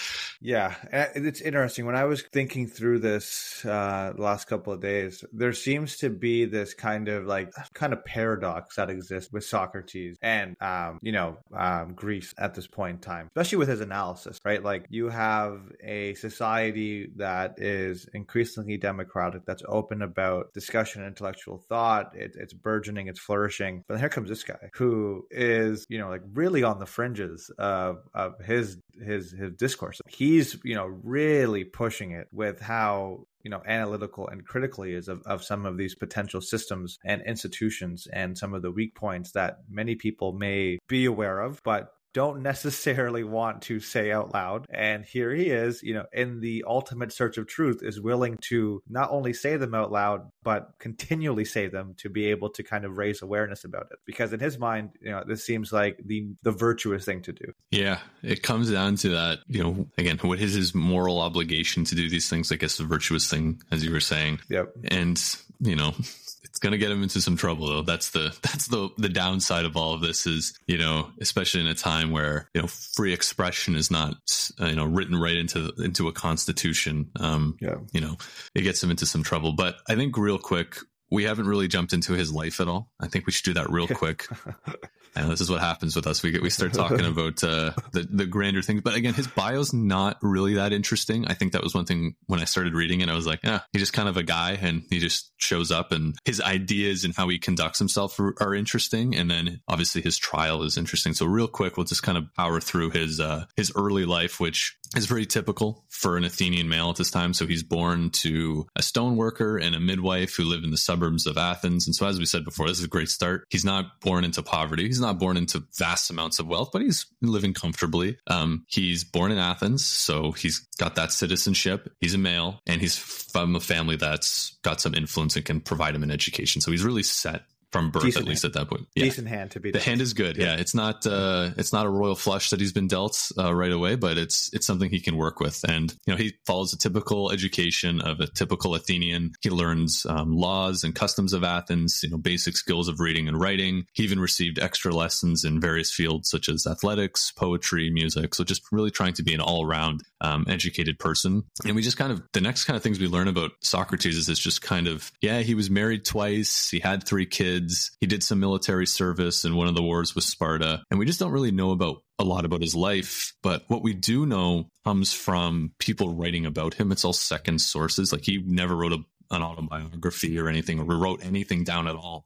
Yeah, it's interesting when I was thinking through this uh, the last couple of days. There seems to be this kind of like kind of paradox that exists with Socrates and um, you know um, Greece at this point in time, especially with his analysis, right? Like you have a society that is increasingly democratic, that's open about discussion intellectual thought. It, it's burgeoning, it's flourishing. But here comes this guy who is you know like really on the fringes of of his his his discourse. He's you know really pushing it with how you know analytical and critically is of, of some of these potential systems and institutions and some of the weak points that many people may be aware of but don't necessarily want to say out loud. And here he is, you know, in the ultimate search of truth, is willing to not only say them out loud, but continually say them to be able to kind of raise awareness about it. Because in his mind, you know, this seems like the the virtuous thing to do. Yeah, it comes down to that. You know, again, what is his moral obligation to do these things? I guess the virtuous thing, as you were saying. Yep. And you know it's going to get him into some trouble though. That's the that's the the downside of all of this is you know especially in a time where you know free expression is not uh, you know written right into into a constitution. Um, yeah, you know it gets him into some trouble. But I think real quick we haven't really jumped into his life at all. I think we should do that real quick. And this is what happens with us. We get we start talking about uh, the the grander things. But again, his bio's not really that interesting. I think that was one thing when I started reading it. I was like, yeah, he's just kind of a guy, and he just shows up, and his ideas and how he conducts himself are, are interesting. And then obviously his trial is interesting. So real quick, we'll just kind of power through his uh, his early life, which is very typical for an Athenian male at this time. So he's born to a stoneworker and a midwife who live in the suburbs of Athens. And so, as we said before, this is a great start. He's not born into poverty. He's not born into vast amounts of wealth, but he's living comfortably. Um, he's born in Athens, so he's got that citizenship. He's a male, and he's from a family that's got some influence and can provide him an education. So he's really set from birth, Decent at least hand. at that point. Yeah. Decent hand to be. The hand is good. Yeah. yeah. it's not uh, it's not a royal flush that he's been dealt uh, right away, but it's it's something he can work with. And you know, he follows a typical education of a typical Athenian. He learns um, laws and customs of Athens. You know, basic skills of reading and writing. He even received extra lessons in various fields such as athletics, poetry, music. So just really trying to be an all around um, educated person. And we just kind of the next kind of things we learn about Socrates is it's just kind of yeah, he was married twice. He had three kids kids. He did some military service in one of the wars with Sparta. And we just don't really know about a lot about his life. But what we do know comes from people writing about him. It's all second sources. Like he never wrote a an autobiography or anything or wrote anything down at all.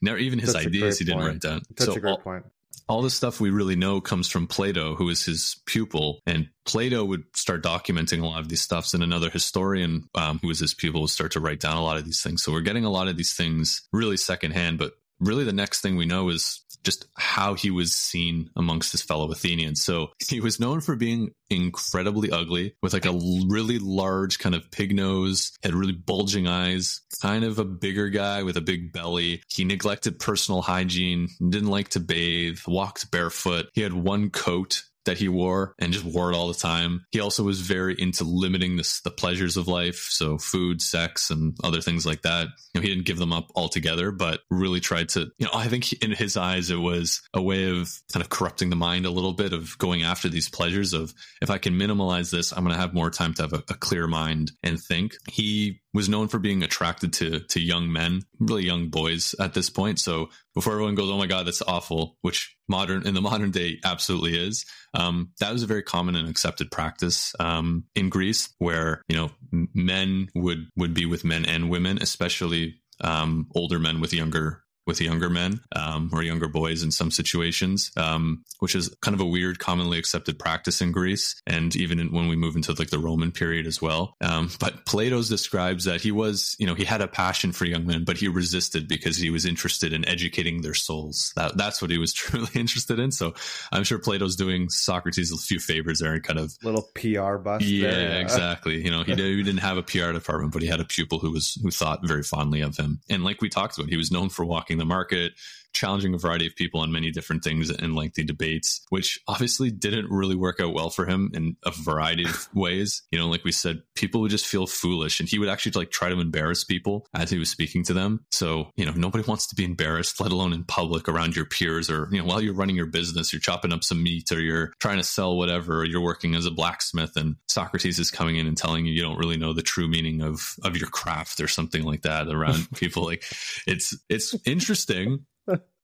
Never even his That's ideas he didn't point. write down. That's so a great all, point all the stuff we really know comes from Plato, who is his pupil. And Plato would start documenting a lot of these stuffs, and another historian um, who was his pupil would start to write down a lot of these things. So we're getting a lot of these things really secondhand. But really, the next thing we know is just how he was seen amongst his fellow Athenians. So he was known for being incredibly ugly with like a really large kind of pig nose, had really bulging eyes, kind of a bigger guy with a big belly. He neglected personal hygiene, didn't like to bathe, walked barefoot. He had one coat that he wore and just wore it all the time. He also was very into limiting the, the pleasures of life. So food, sex, and other things like that. You know, he didn't give them up altogether, but really tried to, you know, I think in his eyes, it was a way of kind of corrupting the mind a little bit of going after these pleasures of if I can minimalize this, I'm going to have more time to have a, a clear mind and think. He was known for being attracted to to young men, really young boys at this point. So before everyone goes, "Oh my God, that's awful," which modern in the modern day absolutely is. Um, that was a very common and accepted practice um, in Greece, where you know men would would be with men and women, especially um, older men with younger with younger men um, or younger boys in some situations, um, which is kind of a weird, commonly accepted practice in Greece, and even in, when we move into like the Roman period as well. Um, but Plato's describes that he was, you know, he had a passion for young men, but he resisted because he was interested in educating their souls. That, that's what he was truly interested in. So I'm sure Plato's doing Socrates a few favors there and kind of little PR bust. Yeah, there, yeah. exactly. You know, he, he didn't have a PR department, but he had a pupil who was who thought very fondly of him. And like we talked about, he was known for walking the market, challenging a variety of people on many different things in lengthy debates, which obviously didn't really work out well for him in a variety of ways. You know, like we said, people would just feel foolish and he would actually like try to embarrass people as he was speaking to them. So, you know, nobody wants to be embarrassed, let alone in public around your peers or, you know, while you're running your business, you're chopping up some meat or you're trying to sell whatever, or you're working as a blacksmith and Socrates is coming in and telling you you don't really know the true meaning of of your craft or something like that around people like it's it's interesting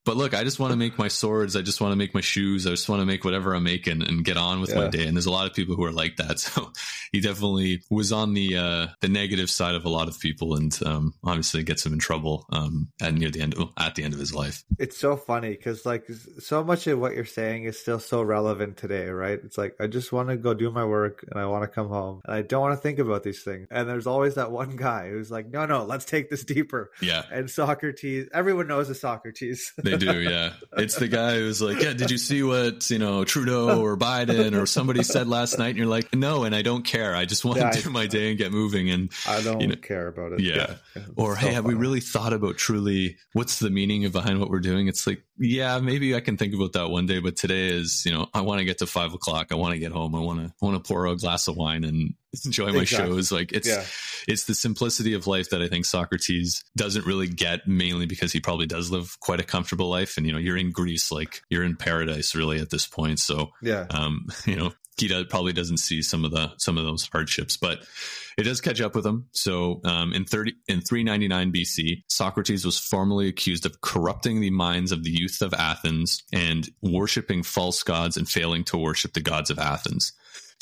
but look, I just want to make my swords. I just want to make my shoes. I just want to make whatever I'm making and get on with yeah. my day. And there's a lot of people who are like that. So he definitely was on the uh, the negative side of a lot of people, and um, obviously gets him in trouble um, at near the end of, at the end of his life. It's so funny because like so much of what you're saying is still so relevant today, right? It's like I just want to go do my work and I want to come home and I don't want to think about these things. And there's always that one guy who's like, no, no, let's take this deeper. Yeah. And Socrates, everyone knows a Socrates. They do, yeah. It's the guy who's like, yeah, did you see what, you know, Trudeau or Biden or somebody said last night? And you're like, no, and I don't care. I just want yeah, to do my day and get moving. And I don't you know, care about it. Yeah. yeah. Or, hey, have we really thought about truly what's the meaning of behind what we're doing? It's like, yeah, maybe I can think about that one day, but today is, you know, I want to get to five o'clock. I want to get home. I want to, I want to pour a glass of wine and enjoy my exactly. shows. Like it's, yeah. it's the simplicity of life that I think Socrates doesn't really get mainly because he probably does live quite a comfortable life. And, you know, you're in Greece, like you're in paradise really at this point. So, yeah, um, you know, he probably doesn't see some of the, some of those hardships, but, it does catch up with him. So um, in 30 in 399 BC, Socrates was formally accused of corrupting the minds of the youth of Athens and worshiping false gods and failing to worship the gods of Athens.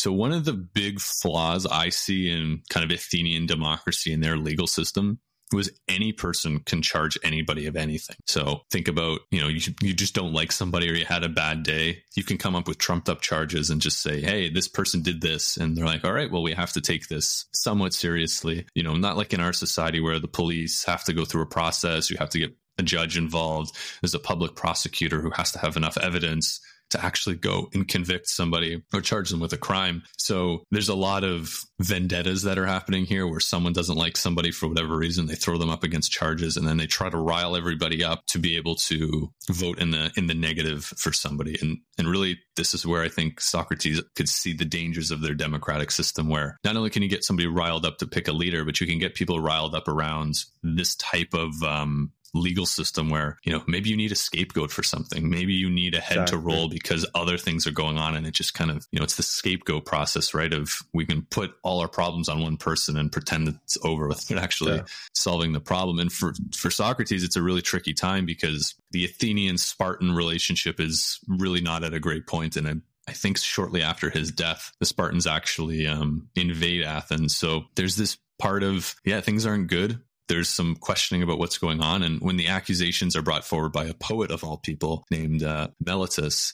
So one of the big flaws I see in kind of Athenian democracy and their legal system was any person can charge anybody of anything. So think about, you know, you, you just don't like somebody or you had a bad day. You can come up with trumped up charges and just say, hey, this person did this. And they're like, all right, well, we have to take this somewhat seriously. You know, not like in our society where the police have to go through a process, you have to get a judge involved. There's a public prosecutor who has to have enough evidence to actually go and convict somebody or charge them with a crime. So there's a lot of vendettas that are happening here where someone doesn't like somebody for whatever reason, they throw them up against charges and then they try to rile everybody up to be able to vote in the in the negative for somebody. And and really this is where I think Socrates could see the dangers of their democratic system where not only can you get somebody riled up to pick a leader, but you can get people riled up around this type of um, legal system where, you know, maybe you need a scapegoat for something. Maybe you need a head exactly. to roll because other things are going on. And it just kind of, you know, it's the scapegoat process, right? Of we can put all our problems on one person and pretend it's over without actually yeah. solving the problem. And for, for Socrates, it's a really tricky time because the Athenian Spartan relationship is really not at a great point. And I think shortly after his death, the Spartans actually um, invade Athens. So there's this part of, yeah, things aren't good there's some questioning about what's going on. And when the accusations are brought forward by a poet of all people named uh,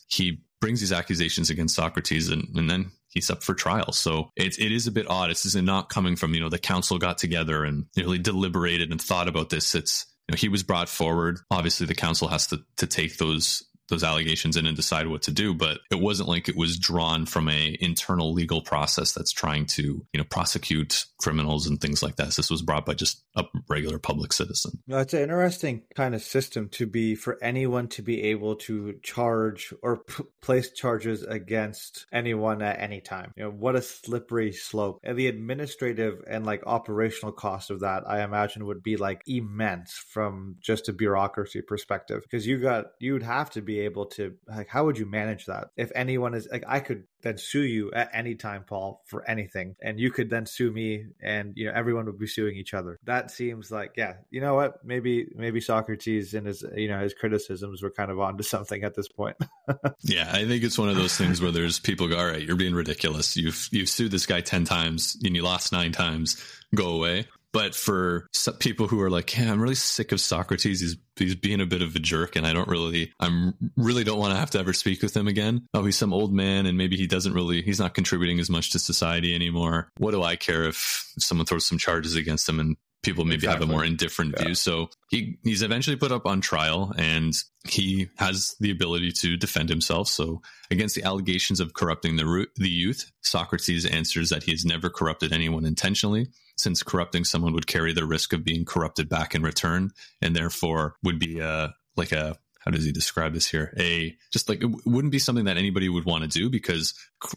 he brings these accusations against Socrates and, and then he's up for trial. So it, it is a bit odd. It's not coming from, you know, the council got together and really deliberated and thought about this. It's, you know, he was brought forward. Obviously, the council has to, to take those those allegations in and decide what to do but it wasn't like it was drawn from a internal legal process that's trying to you know prosecute criminals and things like that. This was brought by just a regular public citizen. No, it's an interesting kind of system to be for anyone to be able to charge or p- place charges against anyone at any time. You know what a slippery slope. And the administrative and like operational cost of that i imagine would be like immense from just a bureaucracy perspective because you got you would have to be able to like how would you manage that? If anyone is like i could then sue you at any time paul for anything and you could then sue me and you know everyone would be suing each other. That seems like yeah you know what? Maybe maybe socrates and his you know his criticisms were kind of onto something at this point. Yeah i think it's one of those things where there's people go all right you're being ridiculous. You've you've sued this guy 10 times and you lost nine times. Go away But for people who are like, yeah, I'm really sick of Socrates. He's he's being a bit of a jerk, and I don't really, I'm really don't want to have to ever speak with him again. Oh, he's some old man, and maybe he doesn't really, he's not contributing as much to society anymore. What do I care if someone throws some charges against him and people maybe exactly. have a more indifferent yeah. view. So he he's eventually put up on trial and he has the ability to defend himself. So against the allegations of corrupting the the youth, Socrates answers that he has never corrupted anyone intentionally, since corrupting someone would carry the risk of being corrupted back in return, and therefore would be a like a how does he describe this here? A just like it wouldn't be something that anybody would want to do because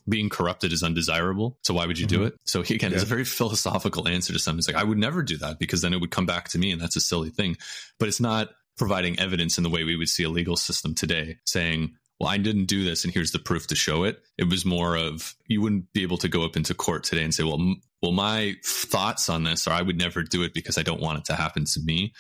being corrupted is undesirable. So why would you mm-hmm. do it? So he again, yeah. it's a very philosophical answer to something. It's like I would never do that because then it would come back to me, and that's a silly thing. But it's not providing evidence in the way we would see a legal system today, saying well, I didn't do this and here's the proof to show it. It was more of you wouldn't be able to go up into court today and say, well, m- well, my thoughts on this are I would never do it because I don't want it to happen to me.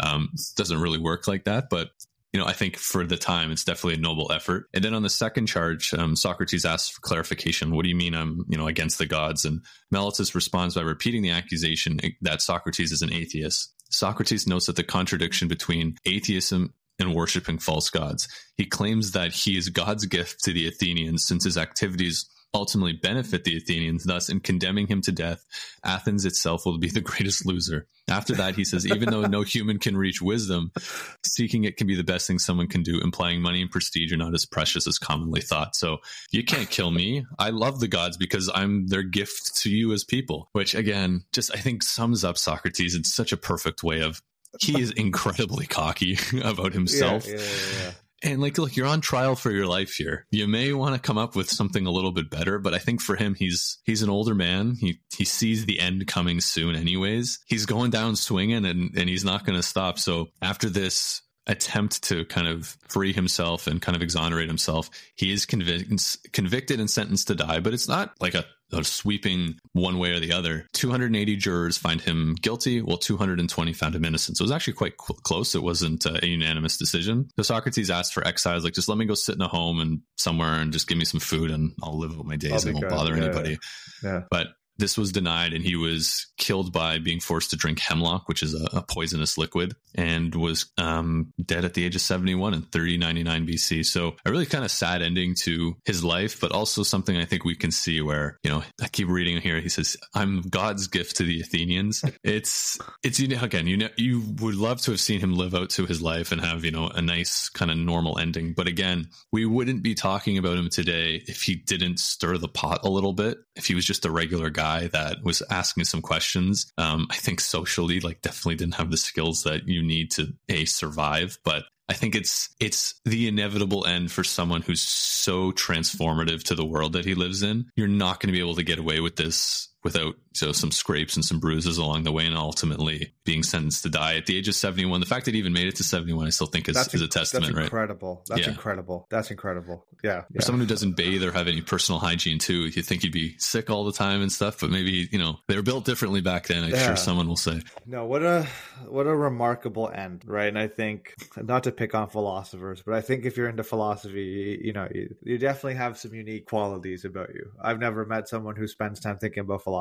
Um, doesn't really work like that, but you know, I think for the time, it's definitely a noble effort. And then on the second charge, um, Socrates asks for clarification. What do you mean I'm, you know, against the gods? And Meletus responds by repeating the accusation that Socrates is an atheist. Socrates notes that the contradiction between atheism and worshiping false gods. He claims that he is God's gift to the Athenians since his activities ultimately benefit the Athenians. Thus, in condemning him to death, Athens itself will be the greatest loser. After that, he says, even though no human can reach wisdom, seeking it can be the best thing someone can do, implying money and prestige are not as precious as commonly thought. So you can't kill me. I love the gods because I'm their gift to you as people, which again, just I think sums up Socrates in such a perfect way of he is incredibly cocky about himself. Yeah, yeah, yeah, and like, look, you're on trial for your life here. You may want to come up with something a little bit better, but I think for him, he's he's an older man. He he sees the end coming soon, anyways. He's going down swinging, and and he's not going to stop. So after this attempt to kind of free himself and kind of exonerate himself, he is convic- convicted and sentenced to die. But it's not like a sweeping one way or the other. 280 jurors find him guilty, while 220 found him innocent. So it was actually quite cl- close. It wasn't uh, a unanimous decision. So Socrates asked for exiles, like, just let me go sit in a home and somewhere and just give me some food and I'll live out my days. I won't bother yeah, anybody. Yeah. But this was denied, and he was killed by being forced to drink hemlock, which is a, a poisonous liquid, and was um, dead at the age of 71 in 3099 BC. So a really kind of sad ending to his life, but also something I think we can see where, you know, I keep reading here. He says, I'm God's gift to the Athenians. it's, it's, you know, again, you know, you would love to have seen him live out to his life and have, you know, a nice kind of normal ending. But again, we wouldn't be talking about him today if he didn't stir the pot a little bit, if he was just a regular guy guy that was asking some questions. Um, I think socially, like, definitely didn't have the skills that you need to a survive, but I think it's it's the inevitable end for someone who's so transformative to the world that he lives in. You're not going to be able to get away with this without so some scrapes and some bruises along the way and ultimately being sentenced to die at the age of 71 the fact that he even made it to 71 i still think is, is a testament right? that's incredible right? that's yeah. incredible that's incredible yeah, yeah. for someone who doesn't bathe or have any personal hygiene too you think he'd be sick all the time and stuff but maybe you know they were built differently back then i'm yeah. sure someone will say no what a what a remarkable end right and i think not to pick on philosophers but i think if you're into philosophy you, you know you, you definitely have some unique qualities about you i've never met someone who spends time thinking about philosophy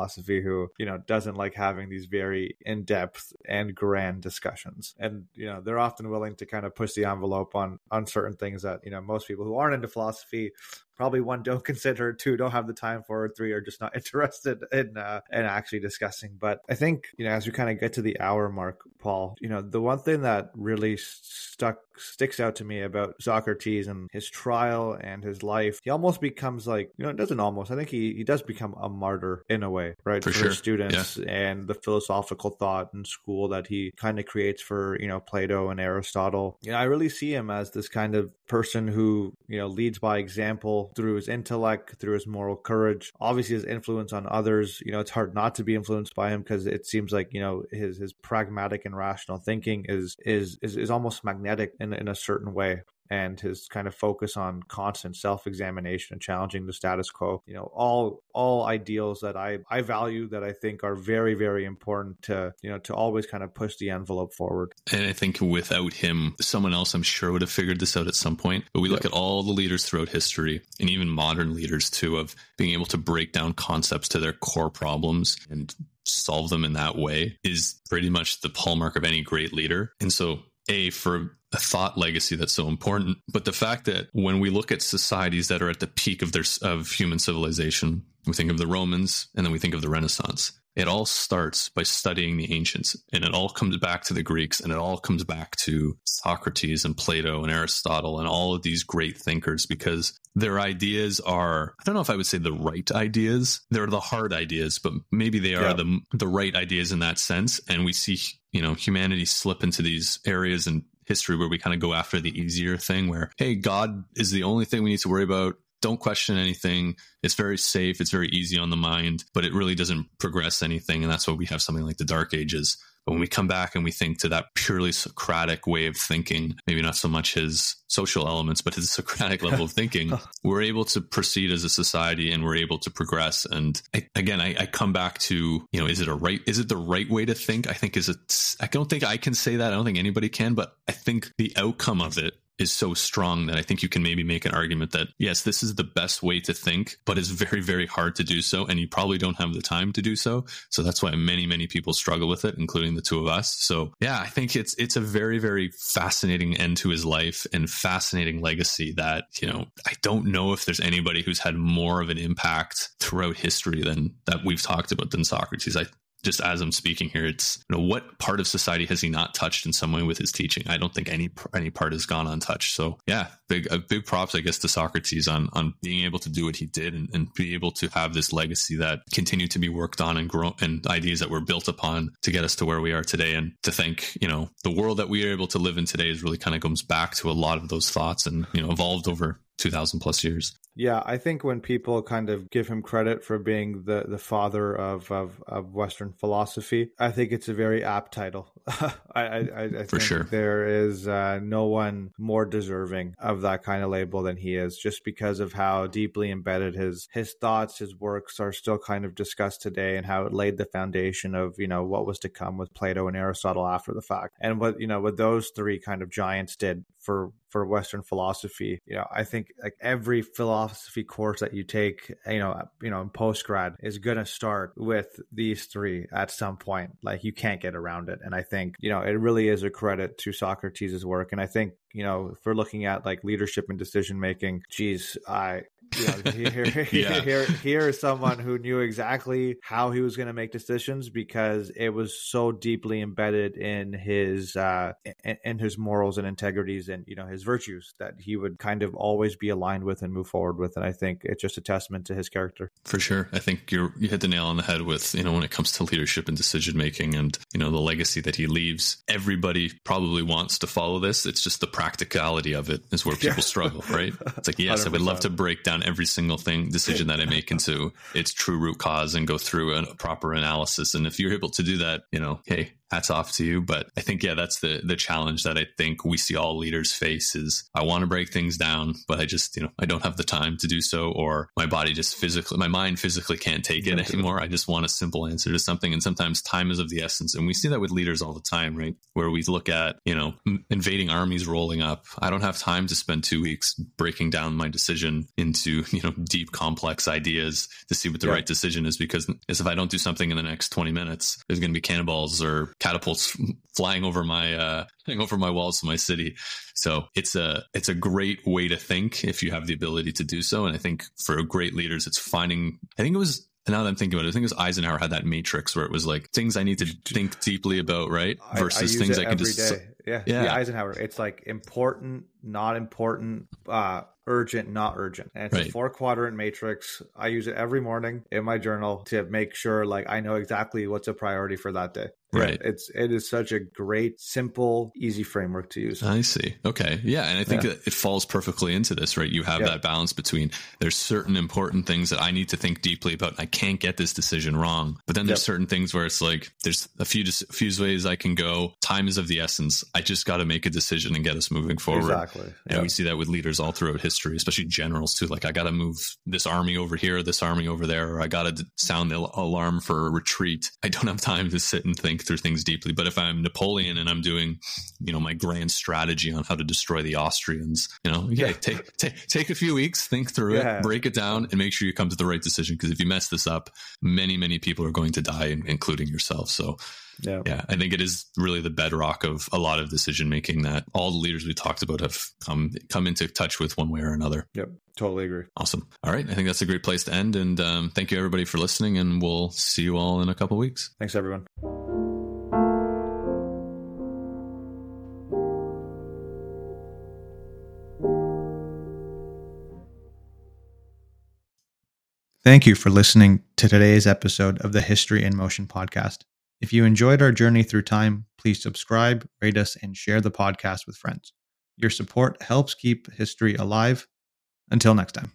who you know doesn't like having these very in-depth and grand discussions. And you know they're often willing to kind of push the envelope on on certain things that you know most people who aren't into philosophy probably one don't consider two don't have the time for three are just not interested in uh, in actually discussing but i think you know as we kind of get to the hour mark paul you know the one thing that really stuck sticks out to me about socrates and his trial and his life he almost becomes like you know it doesn't almost i think he he does become a martyr in a way right for, for sure. students yeah. and the philosophical thought in school that he kind of creates for you know plato and aristotle you know i really see him as this kind of person who you know leads by example through his intellect, through his moral courage, obviously his influence on others. You know, it's hard not to be influenced by him because it seems like you know his his pragmatic and rational thinking is is is, is almost magnetic in in a certain way and his kind of focus on constant self-examination and challenging the status quo. You know all all ideals that i i value that i think are very very important to you know to always kind of push the envelope forward. And i think without him someone else i'm sure would have figured this out at some point. But we look at all the leaders throughout history and even modern leaders too of being able to break down concepts to their core problems and solve them in that way is pretty much the hallmark of any great leader. And so a for a thought legacy that's so important but the fact that when we look at societies that are at the peak of their of human civilization we think of the romans and then we think of the renaissance it all starts by studying the ancients and it all comes back to the greeks and it all comes back to socrates and plato and aristotle and all of these great thinkers because their ideas are i don't know if i would say the right ideas they're the hard ideas but maybe they are yeah. the the right ideas in that sense and we see you know humanity slip into these areas in history where we kind of go after the easier thing where hey god is the only thing we need to worry about don't question anything it's very safe it's very easy on the mind but it really doesn't progress anything and that's why we have something like the dark ages but when we come back and we think to that purely Socratic way of thinking, maybe not so much his social elements, but his Socratic level of thinking, we're able to proceed as a society and we're able to progress. And I, again, I, I, come back to, you know, is it a right, is it the right way to think? I think is it, I don't think I can say that. I don't think anybody can, but I think the outcome of it is so strong that I think you can maybe make an argument that yes, this is the best way to think, but it's very, very hard to do so. And you probably don't have the time to do so. So that's why many, many people struggle with it, including the two of us. So yeah, I think it's, it's a very, very fascinating end to his life and fascinating legacy that, you know, I don't know if there's anybody who's had more of an impact throughout history than that we've talked about than Socrates. I, just as I'm speaking here, it's you know what part of society has he not touched in some way with his teaching? I don't think any any part has gone untouched. So yeah, big big props I guess to Socrates on on being able to do what he did and, and be able to have this legacy that continued to be worked on and grow and ideas that were built upon to get us to where we are today. And to think you know the world that we are able to live in today is really kind of comes back to a lot of those thoughts and you know evolved over 2000 plus years. Yeah, I think when people kind of give him credit for being the, the father of, of, of Western philosophy, I think it's a very apt title. I, I, I for think sure. there is uh, no one more deserving of that kind of label than he is, just because of how deeply embedded his his thoughts, his works are still kind of discussed today, and how it laid the foundation of you know what was to come with Plato and Aristotle after the fact, and what you know what those three kind of giants did for for Western philosophy. You know, I think like every philosophy course that you take, you know, uh, you know, in post grad is gonna start with these three at some point. Like you can't get around it. And I think, you know, it really is a credit to Socrates' work. And I think, you know, if we're looking at like leadership and decision making, geez, I you know, here, yeah. here, here is someone who knew exactly how he was going to make decisions because it was so deeply embedded in his uh, in, in, his morals and integrities and you know his virtues that he would kind of always be aligned with and move forward with. And I think it's just a testament to his character. For sure, I think you you hit the nail on the head with you know when it comes to leadership and decision making and you know the legacy that he leaves. Everybody probably wants to follow this. It's just the practicality of it is where people yeah. struggle, right? It's like yes, 100%. I would love to break down every single thing decision that I make into its true root cause and go through a proper analysis. And if you're able to do that, you know, hey, hats off to you. But I think, yeah, that's the the challenge that I think we see all leaders face is I want to break things down, but I just, you know, I don't have the time to do so, or my body just physically, my mind physically can't take it anymore. I just want a simple answer to something. And sometimes time is of the essence. And we see that with leaders all the time, right? Where we look at, you know, invading armies rolling up. I don't have time to spend two weeks breaking down my decision into, you know, deep, complex ideas to see what the yeah. right decision is because if I don't do something in the next 20 minutes, there's going to be cannonballs or catapults flying over my uh, over my walls of my city. So it's a it's a great way to think if you have the ability to do so. And I think for great leaders, it's finding. I think it was now that I'm thinking about it, I think it was Eisenhower had that matrix where it was like things I need to think deeply about, right? Versus I, I things I can just. Day. Yeah. yeah. Eisenhower. It's like important, not important, uh, urgent, not urgent. And it's right. a four quadrant matrix. I use it every morning in my journal to make sure like I know exactly what's a priority for that day. Right. It's it is such a great, simple, easy framework to use. I see. Okay. Yeah. And I think yeah. it falls perfectly into this, right? You have yeah. that balance between there's certain important things that I need to think deeply about. I can't get this decision wrong. But then there's yep. certain things where it's like there's a few a few ways I can go. Time is of the essence. I just got to make a decision and get us moving forward. Exactly. exactly. And we see that with leaders all throughout history, especially generals too. Like, I got to move this army over here, this army over there, or I got to sound the alarm for a retreat. I don't have time to sit and think through things deeply. But if I'm Napoleon and I'm doing, you know, my grand strategy on how to destroy the Austrians, you know, yeah, Yeah. take, take, take a few weeks, think through Yeah. it, break it down, and make sure you come to the right decision. Because if you mess this up, many, many people are going to die, including yourself. So, Yeah. yeah, I think it is really the bedrock of a lot of decision making that all the leaders we talked about have come come into touch with one way or another. Yep. Totally agree. Awesome. All right, I think that's a great place to end. And um, thank you everybody for listening. And we'll see you all in a couple weeks. Thanks, everyone. Thank you for listening to today's episode of the History in Motion podcast. If you enjoyed our journey through time, please subscribe, rate us, and share the podcast with friends. Your support helps keep history alive. Until next time.